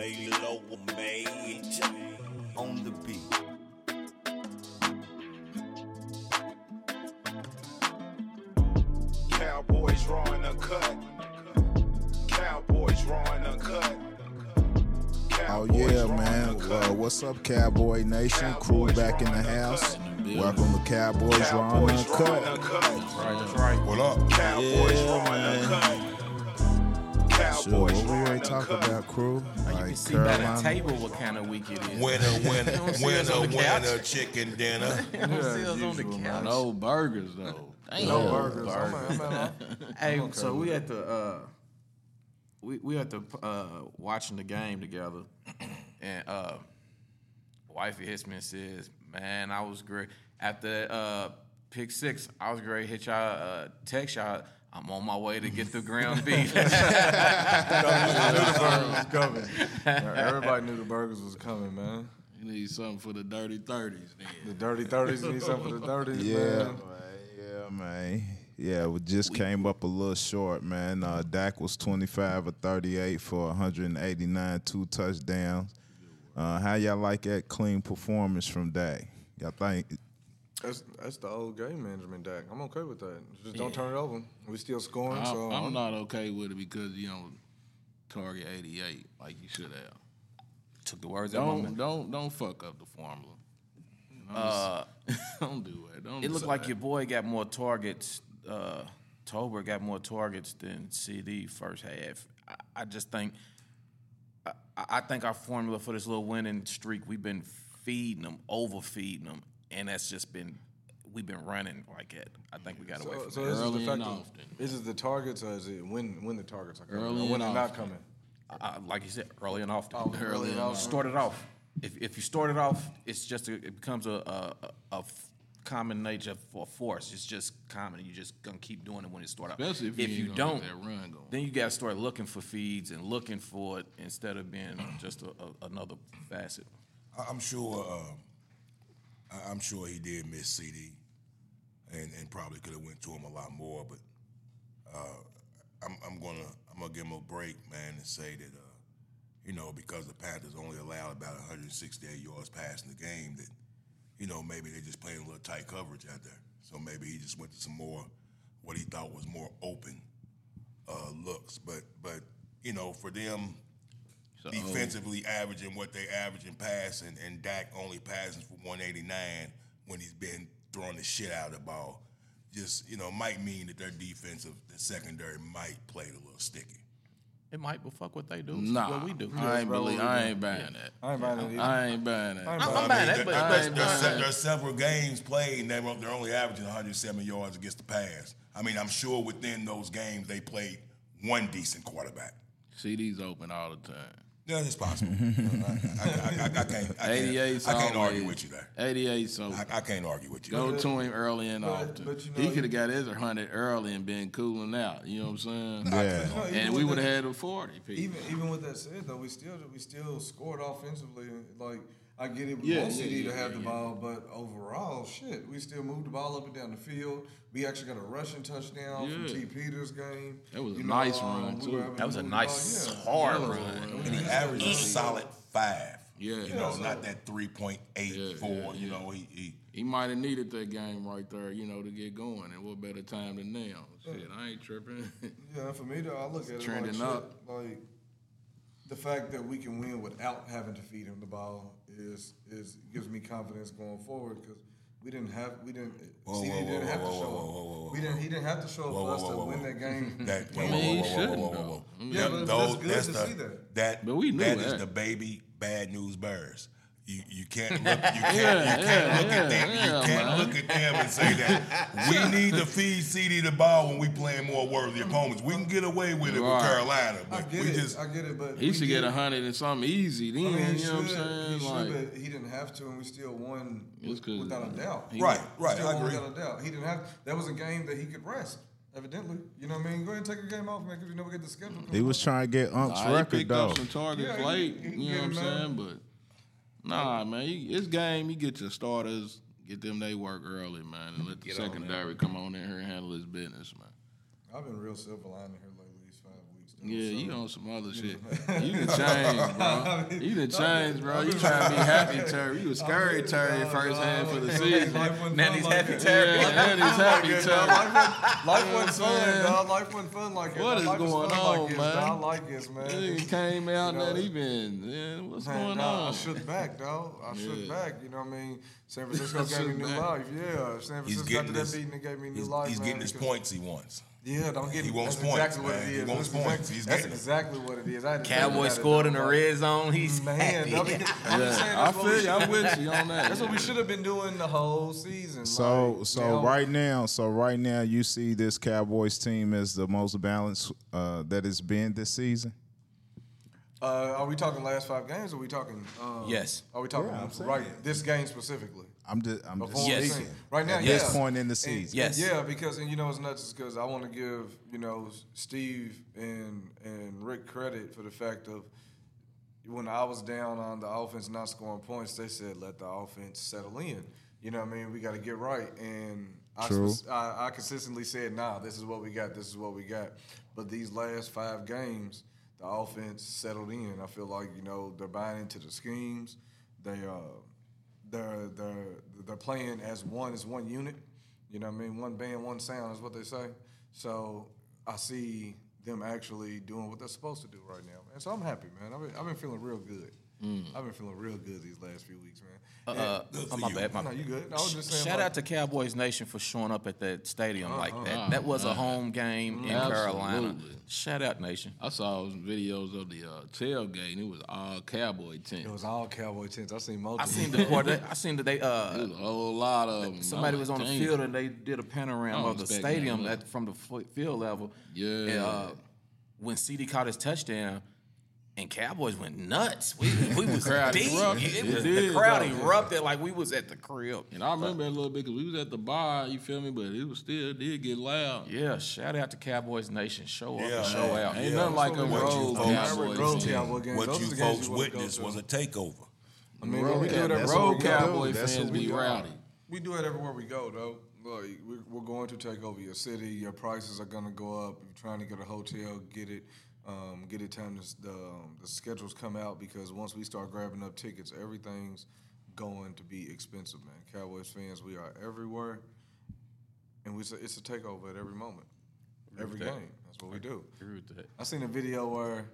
A lower major on the beat. Cowboys drawing a cut. Cowboys drawing a cut. Oh yeah, man. Uh, what's up, Cowboy Nation? Crew back in the house. cut. Welcome to Cowboys Drawing Cowboys drawing Uncut. a cut. Right, that's right. What up? Cowboys Yeah, drawing man. A cut. Sure, what we drawing already a talked cut. about, crew? You can Like see by the table what kind of week it is. Winner, winner, winner, us on the couch. winner, chicken dinner. You don't see us on the couch. No burgers though. Damn. No burgers. I'm- I'm Hey, so we at the uh, we we at the uh, watching the game together, and uh, wifey hits me and says, "Man, I was great after uh, pick six. I was great. Hit y'all uh, text y'all. I'm on my way to get the ground beef. burgers was coming. Everybody knew the burgers was coming, man. You need something for the dirty thirties then. The dirty thirties need something for the dirties, Yeah, man. man. Yeah, man. Yeah, we just came up a little short, man. Uh, Dak was 25 or 38 for 189, two touchdowns. Uh, how y'all like that clean performance from Dak? Y'all think? That's that's the old game management, Dak. I'm okay with that. Just don't turn it over. We still scoring, I'm, so I'm not okay with it because you don't target 88 like you should have. Took the words out of my Don't mouth. don't don't fuck up the formula. You know, Uh, don't do it. Don't It looked like your boy got more targets. Uh, Tolbert got more targets than CD first half. I, I just think, I, I think our formula for this little winning streak, we've been feeding them, overfeeding them, and that's just been, we've been running like it. I think we got away So, from so that. is it Early the and fact often. of, is it the targets or is it when when the targets are coming Early or when and they're not coming? Uh, like you said, early and often. Oh, early and often. Start it off. If, if you start it off, it's just a, it becomes a, a, a, a f- common nature for force. It's just common. You just gonna keep doing it when it start off. Especially if you, you don't, that run going. then you got to start looking for feeds and looking for it instead of being just a, a, another facet. I- I'm sure. Um, I- I'm sure he did miss CD, and, and probably could have went to him a lot more. But uh, I'm, I'm gonna I'm gonna give him a break, man, and say that uh, you know because the Panthers only allowed about 168 yards passing the game, that you know maybe they're just playing a little tight coverage out there. So maybe he just went to some more what he thought was more open uh, looks. But but you know for them So, defensively averaging what they average in passing, and Dak only passing for 189 when he's been throwing the shit out of the ball. Just you know, might mean that their defensive, the secondary, might play it a little sticky. It might, but fuck what they do. Nah, what we do. I ain't believe. I ain't buying that. I ain't buying it. I ain't buying that. I ain't I'm, buying I'm buying there- that, but, there's several games played, and they're, they're only averaging 107 yards against the pass. I mean, I'm sure within those games they played one decent quarterback. CD's open all the time. Yeah, it's possible. I, I, I, I can't. I can't, I can't argue with you there. 88 so I, I can't argue with you. go to him early and But- often. but you know, he could have got his 100 early and been cooling out. You know what I'm saying? Yeah. You know, even And we with would have that- had a 40 piece. Even even with that said though, we still we still scored offensively. Like I get it, we Yeah, want yeah, CD yeah, to have yeah, the yeah. ball, but overall, shit, we still moved the ball up and down the field. We actually got a rushing touchdown from T. Peters game. That was a You nice um, run, too. were that was a nice yeah. hard Yeah. run. and he averaged a solid five. Yeah. you know, not that three point eight Yeah, yeah, You yeah. know, he, he He might have needed that game right there, you know, to get going. And what better time than now? Shit, I ain't tripping. Yeah, for me though, I look at it trending like, shit, like the fact that we can win without having to feed him the ball is is gives me confidence going forward because we didn't have we didn't Whoa, CD whoa, didn't whoa, have to show whoa, up. whoa, whoa, whoa, we didn't he didn't have to show up Whoa, for us whoa, to whoa, win whoa. that game. that. I mean, he shouldn't, whoa, whoa, though. whoa. Yeah, That- but those- that's good that's to the, see that. That But we knew that is the baby bad news bears. You you can't look you can't Yeah, you can't yeah, look at them yeah, you can't man. look at them and say that we need to feed CD the ball when we playing more worthy opponents. We can get away with it with Right. Carolina, I but get we it, just I get it, but he we should get a hundred and something easy then. I mean, he you know what I'm saying? he should, but he didn't have to, and we still won It's 'cause without a doubt. he- right right. Still I agree. without a doubt. He didn't have. That was a game that he could rest. Evidently, you know what I mean. Go ahead and take a game off, man, because you never get the schedule. He was trying to get Ump's Nah, he record picked though. up some targets Yeah, late. he can you know what I'm uh, saying? But nah, man, you, it's game. You get your starters, get them they work early, man, and let the secondary come on in here and handle his business, man. I've been real silver lining here lately these five weeks. Though. Yeah, you on some other shit. You done changed, bro. You done changed, bro. You trying to be happy, Terry. You was scary, Terry, first half of the season. Now he's happy Terry. Yeah, and he's happy, Terry. life, wasn't- life You know wasn't what I'm fun, dog. Life wasn't fun like it. What dog. is Life was going on, man? I like this, man. Nigga came out You know, and he been, what's going dog, I on? shook back, dog. I shook back. You know what I mean? San Francisco gave me new life. Yeah, San Francisco got to that his, beating and gave me new life. he's getting his points he wants. Yeah, don't get He wants that's points, exactly what it is. He wants That's points. exactly- He's That's exactly what it is. I had to think Cowboy scored in the red zone. He's Man, happy. dog, I'm Yeah, I that's what we feel you. should- I'm with you on that. That's what we should have been doing the whole season. So like, so you know, right now, so right now you see this Cowboys team as the most balanced uh, that it's been this season. Uh, are we talking last five games? Or are we talking? Um, Yes. Are we talking Yeah, right it. this game specifically? I'm just I'm just Yes. the season? Right now, At yeah. this point in the And- season. Yes. Yeah, because and you know it's nuts is because I want to give you know Steve and and Rick credit for the fact of when I was down on the offense not scoring points, they said let the offense settle in. You know what I mean? We got to get right, and I, I, I consistently said, "Nah, this is what we got. This is what we got." But these last five games, the offense settled in. I feel like you know they're buying into the schemes. They uh, they're they're they're playing as one as one unit. You know what I mean? One band, one sound is what they say. So I see them actually doing what they're supposed to do right now, man. So I'm happy, man. I've been, I've been feeling real good. I've been feeling real good these last few weeks, man. Uh, Good oh, my you. bad. My no, you good? I was just saying. Shout like, out to Cowboys Nation for showing up at that stadium like Uh-huh. that. That was a home game in Carolina. Shout out Nation. I saw some videos of the uh, tailgate, and it was all cowboy tent. It was all Cowboy tents. I seen multiple. I seen the quarter. I seen that they It uh was a whole lot of them. somebody I'm was on the damn. field and they did a panorama of the stadium at, from the field level. Yeah. And, uh, when CD caught his touchdown. And Cowboys went nuts. We, we was crowd deep. erupted. It It was, did, the crowd though. erupted like we was at the crib. And I remember that a little bit because we was at the bar, you feel me? But it was still did get loud. Yeah, shout out to Cowboys Nation. Show up Yeah, and show man. out. Ain't Yeah, nothing like a what road want. Yeah, cowboy. road fan. Cowboy games. What Those you are folks you witnessed was a takeover. I mean, Road, we do that. that's road what cowboy That's fans what we be do. rowdy. We do it everywhere we go, though. Like we're, we're going to take over your city. Your prices are gonna go up. If you're trying to get a hotel, get it. Um, get it time to the um, the schedules come out because once we start grabbing up tickets, everything's going to be expensive, man. Cowboys fans, we are everywhere, and we it's a takeover at every moment, every game. That's what we do. That. I seen a video where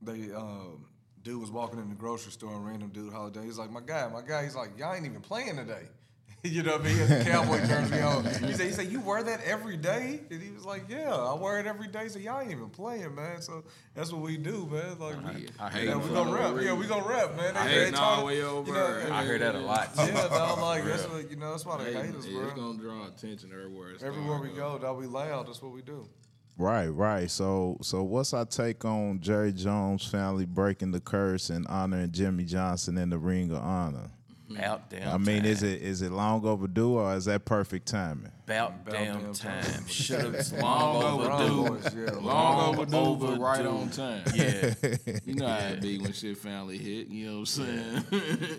they um, dude was walking in the grocery store and random dude holiday. He's like, my guy, my guy. He's like, y'all ain't even playing today. you know what I mean? He had the cowboy jersey on. He said, he said, you wear that every day? And he was like, yeah, I wear it every day. So y'all ain't even playing, man. So that's what we do, man. Like, we, I hate yeah, it we gonna rap. Yeah, we gonna rap, man. They- I they hate trying all the way you over. know, I heard that a lot. Yeah, dog, like that's what you know. That's why they Hey, hate us, yeah, it's bro. gonna draw attention everywhere. it's Everywhere gonna we go, dog, we loud. That's what we do. Right, right. So, so what's our take on Jerry Jones' family breaking the curse and honoring Jimmy Johnson in the Ring of Honor? About damn I mean, time. is it is it long overdue or is that perfect timing? about, About damn, damn time? time. Should have Long long overdue. overdue. Yeah, Long overdue, overdue. but right on time. Yeah, You know how it be when shit finally hit. You know what I'm saying?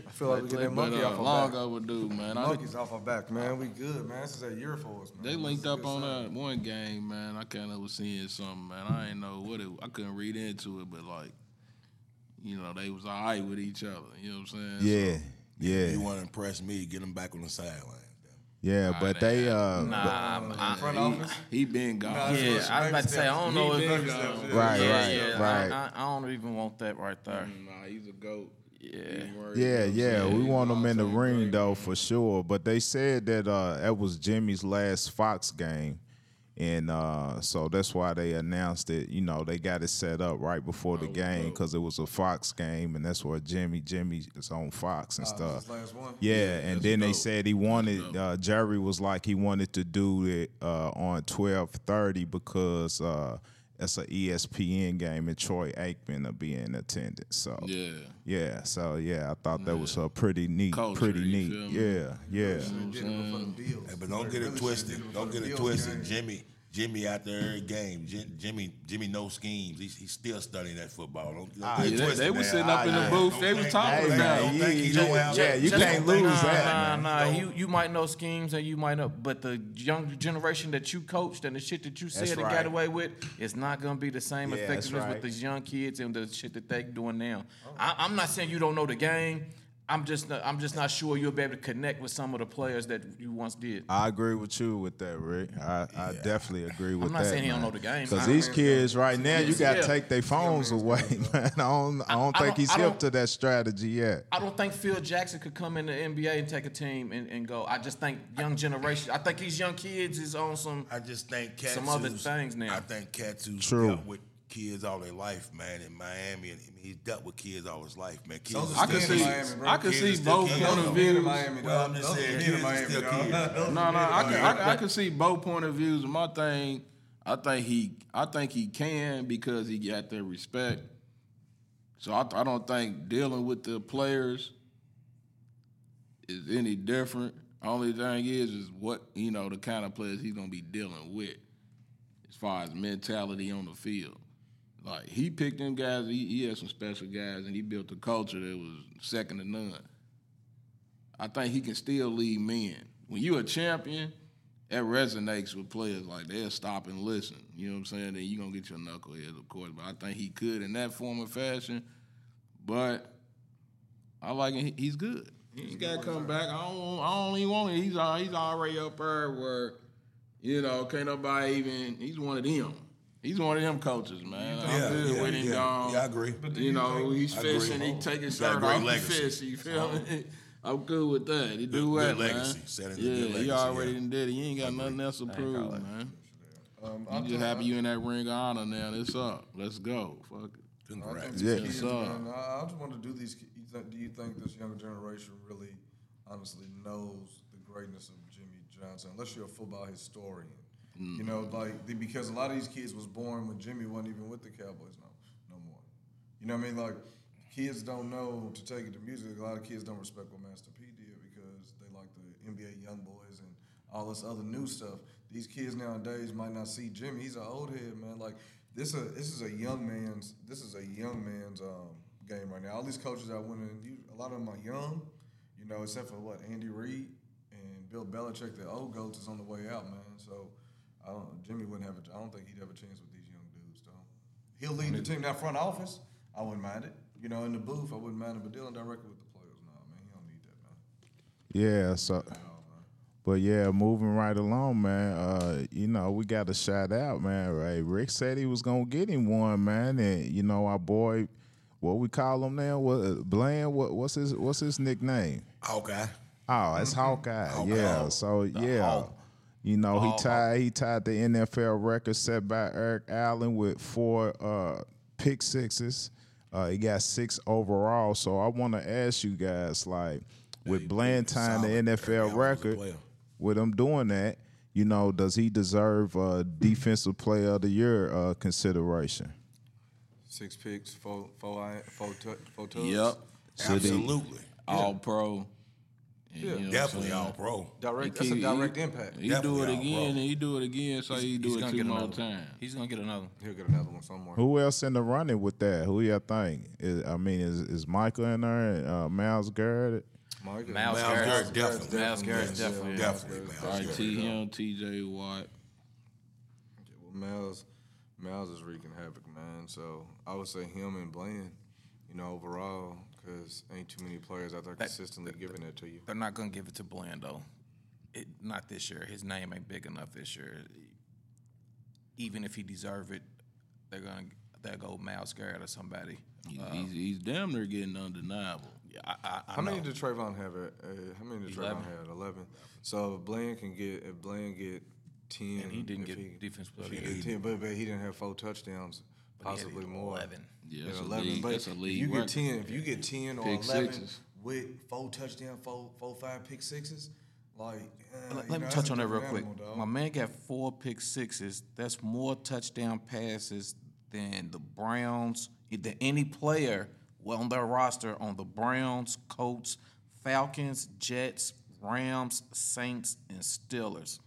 I feel like we get that But, uh, off our long back. overdue, man. I, Monkeys off our back, man. We good, man. This is a year for us, man. they linked up on sign. that one game, man. I kind of was seeing something, man. I didn't know what it. I couldn't read into it, but like, you know, they was all right with each other. You know what I'm saying? Yeah, yeah, You want to impress me, get him back on the sideline. yeah. But they uh, nah, I'm- I- Front office. He been gone. Nah, yeah. Some I was about to say I don't know He if been gone. right, yeah, right, yeah, right. I, I, I don't even want that right there. Nah, he's a goat. Yeah. Ain't Yeah, you know what I'm yeah, we want him in the ring great, though man. for sure. But they said that uh, that was Jimmy's last Fox game, and uh, so that's why they announced it. You know, they got it set up right before the game because it was a Fox game, and that's where Jimmy Jimmy is on Fox and Uh, stuff. this last one. Yeah, and that's then they said he wanted uh, Jerry was like he wanted to do it uh, on twelve thirty because uh, it's a E ESPN game and Troy Aikman will be in attendance. So Yeah. yeah, so yeah, I thought that was uh, pretty neat, Culture, pretty neat. feel me? Yeah, yeah, Did it before them deals. Hey, but don't get it twisted. Don't get it twisted. Jimmy, Jimmy out there every game. Jim, Jimmy Jimmy no schemes. He's, he's still studying that football. Don't, don't Ah, yeah, they- they man. sitting up in the Ah, booth. They was think- talking don't Hey, think- about don't man, think you- he you- don't have- yeah, you can't lose Nah, that, nah, nah. You you might know schemes and you might know, but the young generation that you coached and the shit that you said That's and right. got away with, it's not gonna be the same Yeah, effectiveness right. with these young kids and the shit that they doing now. I, I'm not saying you don't know the game. I'm just not, I'm just not sure you'll be able to connect with some of the players that you once did. I agree with you with that, Rick. I, I definitely agree with that. I'm not saying he don't know the game. Because these kids right now, you got to Yeah. take their phones away, man. I don't, I don't I think don't- he's hip to that strategy yet. I don't think Phil Jackson could come in the NBA and take a team and, and go. I just think young generation. I think these young kids is on some. I just think Cats Some other things now. I think Cats who's True. dealt with kids all their life, man, in Miami, and I mean, he's dealt with kids all his life, man. Kids Those are are I can still see, in Miami, bro. I can see are both point of are in views. Miami, Well. I'm just Those saying, kids in Miami, still dog. kids. No, no, I can, I, I can see both point of views. My thing, I think he, I think he can because he got their respect. So I, I don't think dealing with the players is any different. Only thing is, is what you know the kind of players he's gonna be dealing with, as far as mentality on the field. Like he picked them guys. He, he had some special guys, and he built a culture that was second to none. I think he can still lead men. When you a champion, that resonates with players. Like they'll stop and listen. You know what I'm saying? Then you gonna get your knuckleheads, of course. But I think he could in that form of fashion. But I like him. He's good. He's got to come back. I don't. I don't even want it. He's al- he's already up there where, you know, can't nobody even. He's one of them. He's one of them coaches, man. I'm Yeah, good yeah, with him, yeah. dog. Yeah, I agree. You know, he's I agree. fishing. He taking his Got a shirt off. He legacy. fish. You feel me? I'm good with that. He do Good- good man? legacy. Setting yeah, good he legacy, already yeah. did it. You ain't got nothing else to prove, man. Um, You I just think- happy you in that ring of honor now. It's up. Let's go. Fuck it. Congrats. these Yeah. kids, Yes, sir. man, I, I just want to do these. You think, do you think this younger generation really, honestly, knows the greatness of Jimmy Johnson? Unless you're a football historian, you know, like the, because a lot of these kids was born when Jimmy wasn't even with the Cowboys no, no more. You know what I mean? Like kids don't know to take it to music. A lot of kids don't respect what Master P did because they like the NBA young boys and all this other new stuff. These kids nowadays might not see Jimmy. He's an old head, man. Like this, a this is a young man's. This is a young man's um, game right now. All these coaches I went in, you, a lot of them are young. You know, except for what Andy Reid and Bill Belichick. The old goats is on the way out, man. So I don't. Jimmy wouldn't have. A, I don't think he'd have a chance with these young dudes, though. He'll lead the team. That front office, I wouldn't mind it. You know, in the booth, I wouldn't mind it. But dealing directly with the players, nah, man, he don't need that, man. Yeah, so but yeah, moving right along, man. Uh, you know, we got to shout out, man. Right, Rick said he was gonna get him one, man, and you know our boy, what we call him now, what Bland? What what's his what's his nickname? Hawkeye. Oh, it's Hawkeye. Hawkeye. Yeah. So yeah. You know, he tied he tied the NFL record set by Eric Allen with four uh, pick sixes. Uh, he got six overall. So I want to ask you guys, like, with Bland tying the solid. Eric NFL Allen record, with him doing that, you know, does he deserve uh, Defensive Player of the Year uh, consideration? Six picks, four, four, i- four, tou- four tugs. Yep. Absolutely. All pro. And, you know Definitely saying? all pro. Direct. That's a kick- direct impact. He do it again, and he do it again, so he do He's it gonna two get more another. times. He's gonna get another. He'll get another one somewhere. Who else in the running with that? Who y'all think? Is, I mean, is is Michael in there? Uh, Myles Garrett? Mike, Myles Myles Garrett. Garrett definitely. Myles Garrett's Yes, definitely- Definitely. Myles All right, Garrett. T him, T.J. Watt. Well, Myles, Myles is wreaking havoc, man. So I would say him and Bland, you know, overall, because ain't too many players out there consistently giving it to you. They're not gonna give it to Blando. It, not this year. His name ain't big enough this year. Even if he deserve it, they're gonna they'll go Myles Garrett or somebody. He's, he's, he's damn near getting undeniable. Yeah, I, I, I How many did Trevon have? At, uh, how many did Eleven. Trevon have? Eleven. So if Bland can get, if Bland get ten, And he didn't if get defense player if he the get 10, but, but he didn't have four touchdowns, But he had possibly more. Eleven. Yeah, Yeah, that's a eleven. league- but that's a if league you get record. ten, if you get ten or Pick eleven sixes. with four touchdown, four, four, five pick sixes, like uh, Let, let know, me touch on that real different quick. animal, dog. My man got four pick sixes. That's more touchdown passes than the Browns, than any player on their roster on the Browns, Colts, Falcons, Jets, Rams, Saints, and Steelers.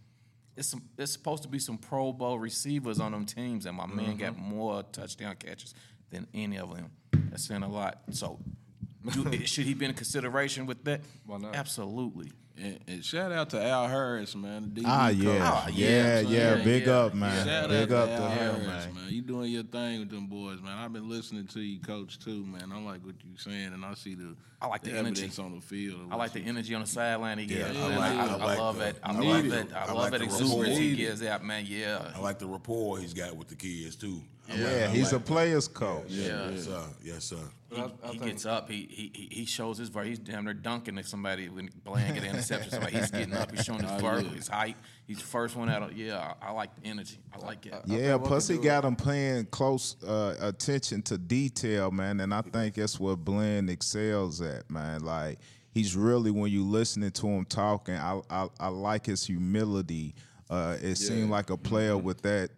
It's some, it's supposed to be some Pro Bowl receivers on them teams, and my man got mm-hmm. more touchdown catches than any of them. That's saying a lot. So, do, should he be in consideration with that? Absolutely. And, and shout out to Al Harris, man. The DB Ah, coach. yeah, Oh, yeah, yeah, yeah, yeah, Big yeah. up, man. Shout Big out up to to Al him, Harris, man. You doing your thing with them boys, man. I've been listening to you, coach, too, man. I like what you're saying, and I see the I like the energy. on the field. I like the energy on the sideline he gives. I like- I, I I love the- it. I, I love it. the- I, I love like it. the Exuberance he gives out, man. Yeah. I like the rapport he's got with the kids too. I Yeah, like- he's a like- player's coach. Yeah. Yes, sir. Yes, sir. He, I- I he think- gets up. He, he he- he shows his verve. He's damn near dunking if somebody when Bland get an interception. Somebody he's getting up. He's showing his Oh, verve, yeah. his height. He's the first one out. Of, yeah, I, I like the energy. I like it. Yeah, think what plus he do- got him paying close uh, attention to detail, man, and I think that's what Bland excels at, man. Like he's really when you listening to him talking, I I, I like his humility. Uh, it seemed like a player with that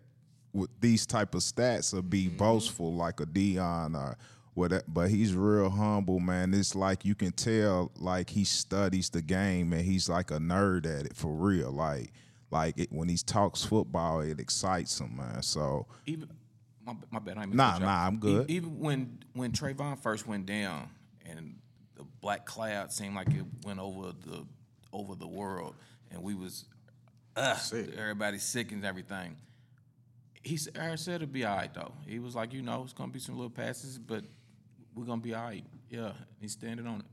with these type of stats or be boastful like a Deion or whatever. but he's real humble man it's like you can tell like he studies the game and he's like a nerd at it for real like like it, when he talks football it excites him man so even my, my bad. I ain't mean Nah, nah. I'm good. Even when when Trevon first went down and the black cloud seemed like it went over the over the world, and we was uh, everybody sick and everything. He said, Harris said it'd be all right though. He was like, you know, it's gonna be some little passes, but we're gonna be all right. Yeah, he's standing on it.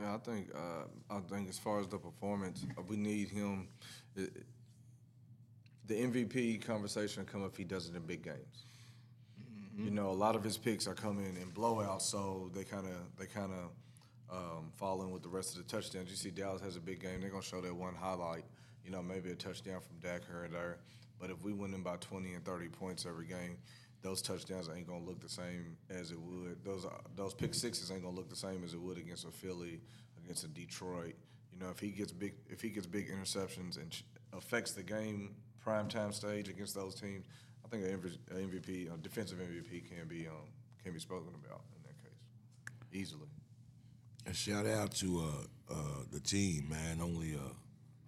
Yeah, I think uh, I think as far as the performance, uh, we need him. it- the MVP conversation will come if he does it in big games. You know, a lot of his picks are coming in blowouts, so they kind of they kind of um, fall in with the rest of the touchdowns. You see, Dallas has a big game; they're gonna show that one highlight. You know, maybe a touchdown from Dak here and there. But if we win them by twenty and thirty points every game, those touchdowns ain't gonna look the same as it would. Those those pick sixes ain't gonna look the same as it would against a Philly, against a Detroit. You know, if he gets big, if he gets big interceptions and affects the game prime time stage against those teams, I think an MVP, a defensive MVP, can be um, can be spoken about in that case easily. And shout out to uh, uh, the team, man. Only uh,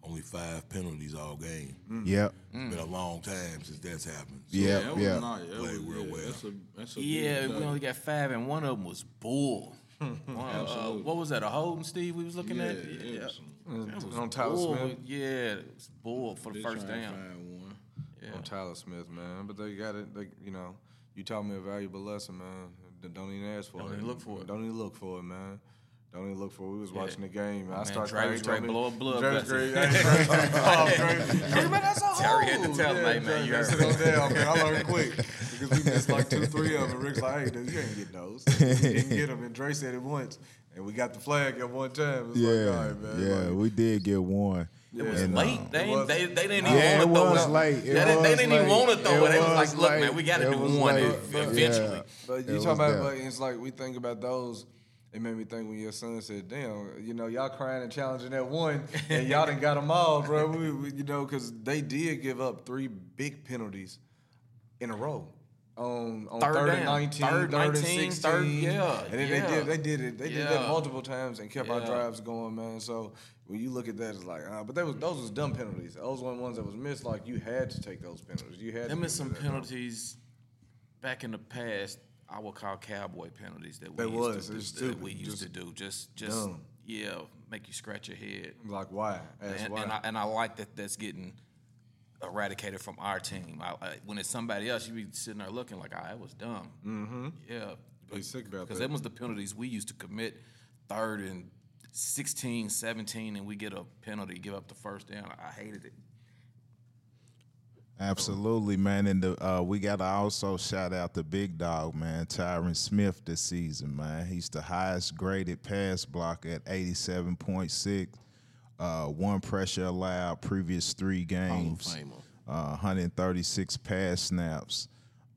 only five penalties all game. yep It's been a long time since that's happened. So, Yeah, that yeah. nice. Played was- real yeah, well. That's a, that's a Yeah, good we only got five, and one of them was bull. One, uh, what was that? A holding, Steve? We was looking Yeah, at. it was some- That was On Tyler bull. Smith? Yeah, it was bull for the they first trying down. one. Yeah. on Tyler Smith, man. But they got it. They, you know, you taught me a valuable lesson, man. Don't even ask for it. Don't even look for it. Don't even look for it, man. Don't even look for it. We was Yeah. watching the game. My I man started Dre was crying. blow up blood Dre, vessels. Dre, hey, Dre, Dre, oh, Dre, Dre, man, that's a hole. Terry had to tell him, hey, man, you heard sit down, man. I learned quick because we missed like two, three of them. Rick's like, hey, dude, you ain't get those. We didn't get them, and Dre said it once, and we got the flag at one time. It's yeah like, all right, man. yeah Like, we did get one It was And, late. They, It was- they, they didn't even it want to was throw it. late. It They, didn't- they didn't even want to throw it. It They was like, was look, late. man, we got to It do was one late. ev- But- eventually. yeah. But It you was talking about, there. but it's like we think about those. It made me think when your son said, "Damn, you know, y'all crying and challenging that one, and y'all done got them all, bro." We, we, you know, because they did give up three big penalties in a row on on Third third, and down. 19, Third, third, and 16. third- yeah, and then yeah. they did they did it they did that multiple times and kept our drives going, man. So when you look at that, it's like, uh, but they was those was dumb penalties. Those were ones that was missed. Like you had to take those penalties. You had Them to some that. penalties back in the past. I would call cowboy penalties that we used was. to do, that we used Just to do. Just just dumb. yeah, make you scratch your head. Like why? And, why. and I, and I like that that's getting eradicated from our team. I, I, when it's somebody else, you be sitting there looking like, "I that was dumb. Mm-hmm. Yeah. Be sick about Because that. was the penalties we used to commit third and 16, 17, and we get a penalty, give up the first down. I hated it. Absolutely, man. And the, uh, we got to also shout out the big dog, man, Tyron Smith this season, man. He's the highest graded pass blocker at 87.6. Uh, one pressure allowed previous three games. Uh, 136 pass snaps.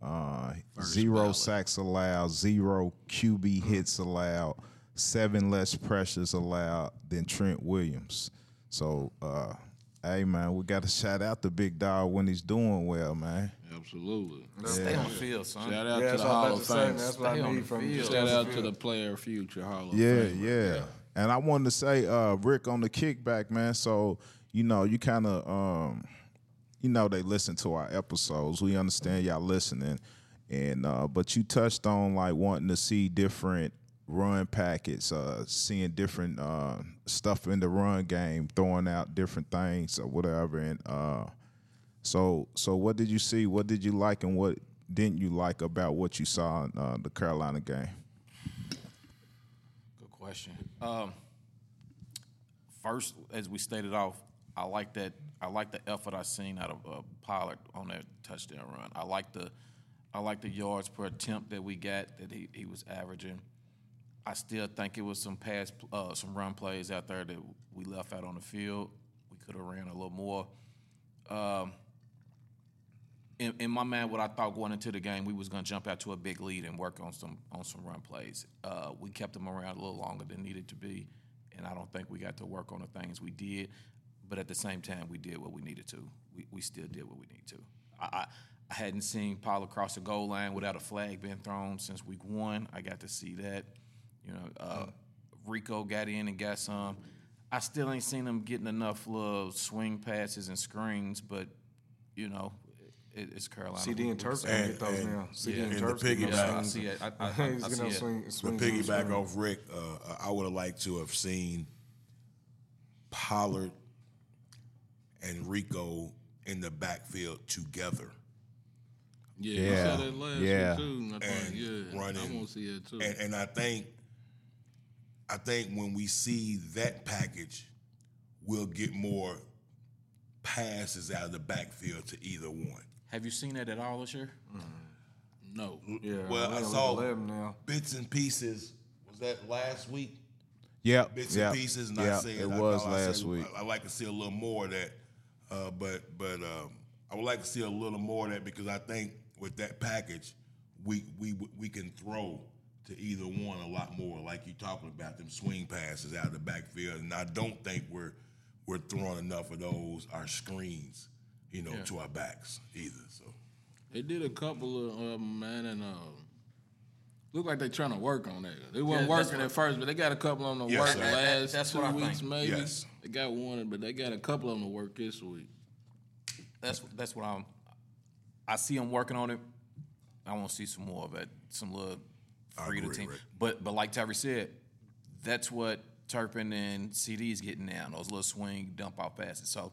Uh, zero ballot. sacks allowed, zero QB hits allowed, seven less pressures allowed than Trent Williams. So, uh, hey man, we got to shout out the big dog when he's doing well, man. Absolutely. Stay on the field, son. Shout out yeah, to the what Hall of about to say. Fame. That's what Stay I on need the from field. Shout out to the field. player future Hall of Yeah, Fame. yeah, And I wanted to say, uh, Rick, on the kickback, man. So you know, you kind of um, you know they listen to our episodes. We understand y'all listening, and uh, but you touched on like wanting to see different run packets, uh, seeing different uh, stuff in the run game, throwing out different things or whatever. And uh, so, so what did you see? What did you like, and what didn't you like about what you saw in uh, the Carolina game? Good question. Um, first, as we stated off, I like that. I like the effort I seen out of uh, Pollard on that touchdown run. I like the, I like the yards per attempt that we got that he, he was averaging. I still think it was some pass, uh, some run plays out there that we left out on the field. We could have ran a little more. Um, in, in my mind, what I thought going into the game, we was gonna jump out to a big lead and work on some on some run plays. Uh, we kept them around a little longer than needed to be, and I don't think we got to work on the things we did. But at the same time, we did what we needed to. We, we still did what we need to. I, I, I hadn't seen Paul cross the goal line without a flag being thrown since week one. I got to see that. You know, uh, Rico got in and got some. I still ain't seen him getting enough love, swing passes and screens, but you know, it, it's Carolina. CD and Turpin And- get those and- now. CD yeah, and and the Turpin. piggyback- Yeah, I see it. I, I, I, He's I see gonna it. swing, To swing, piggyback swing. off Rick, uh, I would have liked to have seen Pollard and Rico in the backfield together. Yeah, Yeah, you said that last yeah. week too. I think, And yeah, running. I want to see it too. And, and I think, I think when we see that package, we'll get more passes out of the backfield to either one. Have you seen that at all this year? no, Yeah, Well, I saw 11 now. bits and pieces. Was that last week? Yeah. bits yep, and pieces. And yep, I said it I was know I last said week. I, I like to see a little more of that, uh, but but um, I would like to see a little more of that because I think with that package, we we we can throw to either one a lot more. Like you're talking about them swing passes out of the backfield, and I don't think we're we're throwing enough of those our screens, you know, to our backs either. So they did a couple of um, man, and um, look like they're trying to work on that. They weren't Yeah, working at first, but they got a couple on the Yes, work sir. the That- that- last that's two what I weeks, think. maybe. Yes. They got one, but they got a couple of them to work this week. That's that's what I'm. I see them working on it. I want to see some more of it, some little free to agree, team. Rick. But but like Tyree said, that's what Turpin and CD is getting now. Those little swing dump out passes. So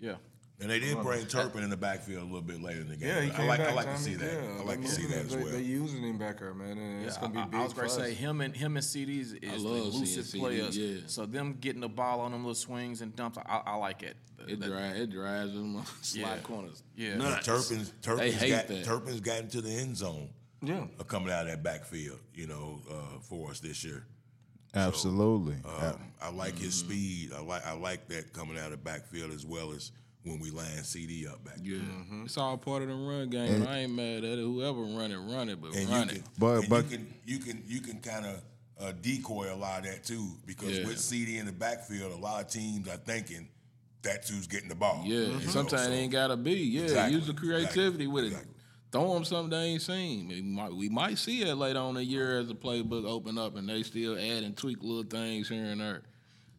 yeah, and they did bring Turpin in the backfield a little bit later in the game. Yeah, he I like back. I like to see that. Yeah, I like to they see that as well. They, they using him back there, man, and it's gonna be I, big I was for going to us. say him and him and CD's is the love seeing elusive CD, players. yeah. So them getting the ball on them little swings and dumps, I, I like it. It That- drives, it drives them slot Yeah. corners. yeah. Nuts. Turpin's Turpin's hate got that. Turpin's got into the end zone. Yeah. uh, coming out of that backfield, you know, uh, for us this year. Absolutely. Um, I like his speed. I like I like that coming out of the backfield as well as when we land CD up back. Yeah, it's all part of the run game. I ain't mad at it. Whoever run it, run it, but And run you it. can, But- and but- you can you can you can kind of uh, decoy a lot of that too because Yeah. with CD in the backfield, a lot of teams are thinking that's who's getting the ball. Yeah, you know, sometimes so- it ain't gotta be. Yeah, Exactly, use the creativity exactly, with it. exactly. Throw them something they ain't seen. We might, we might see it later on in the year as the playbook open up and they still add and tweak little things here and there.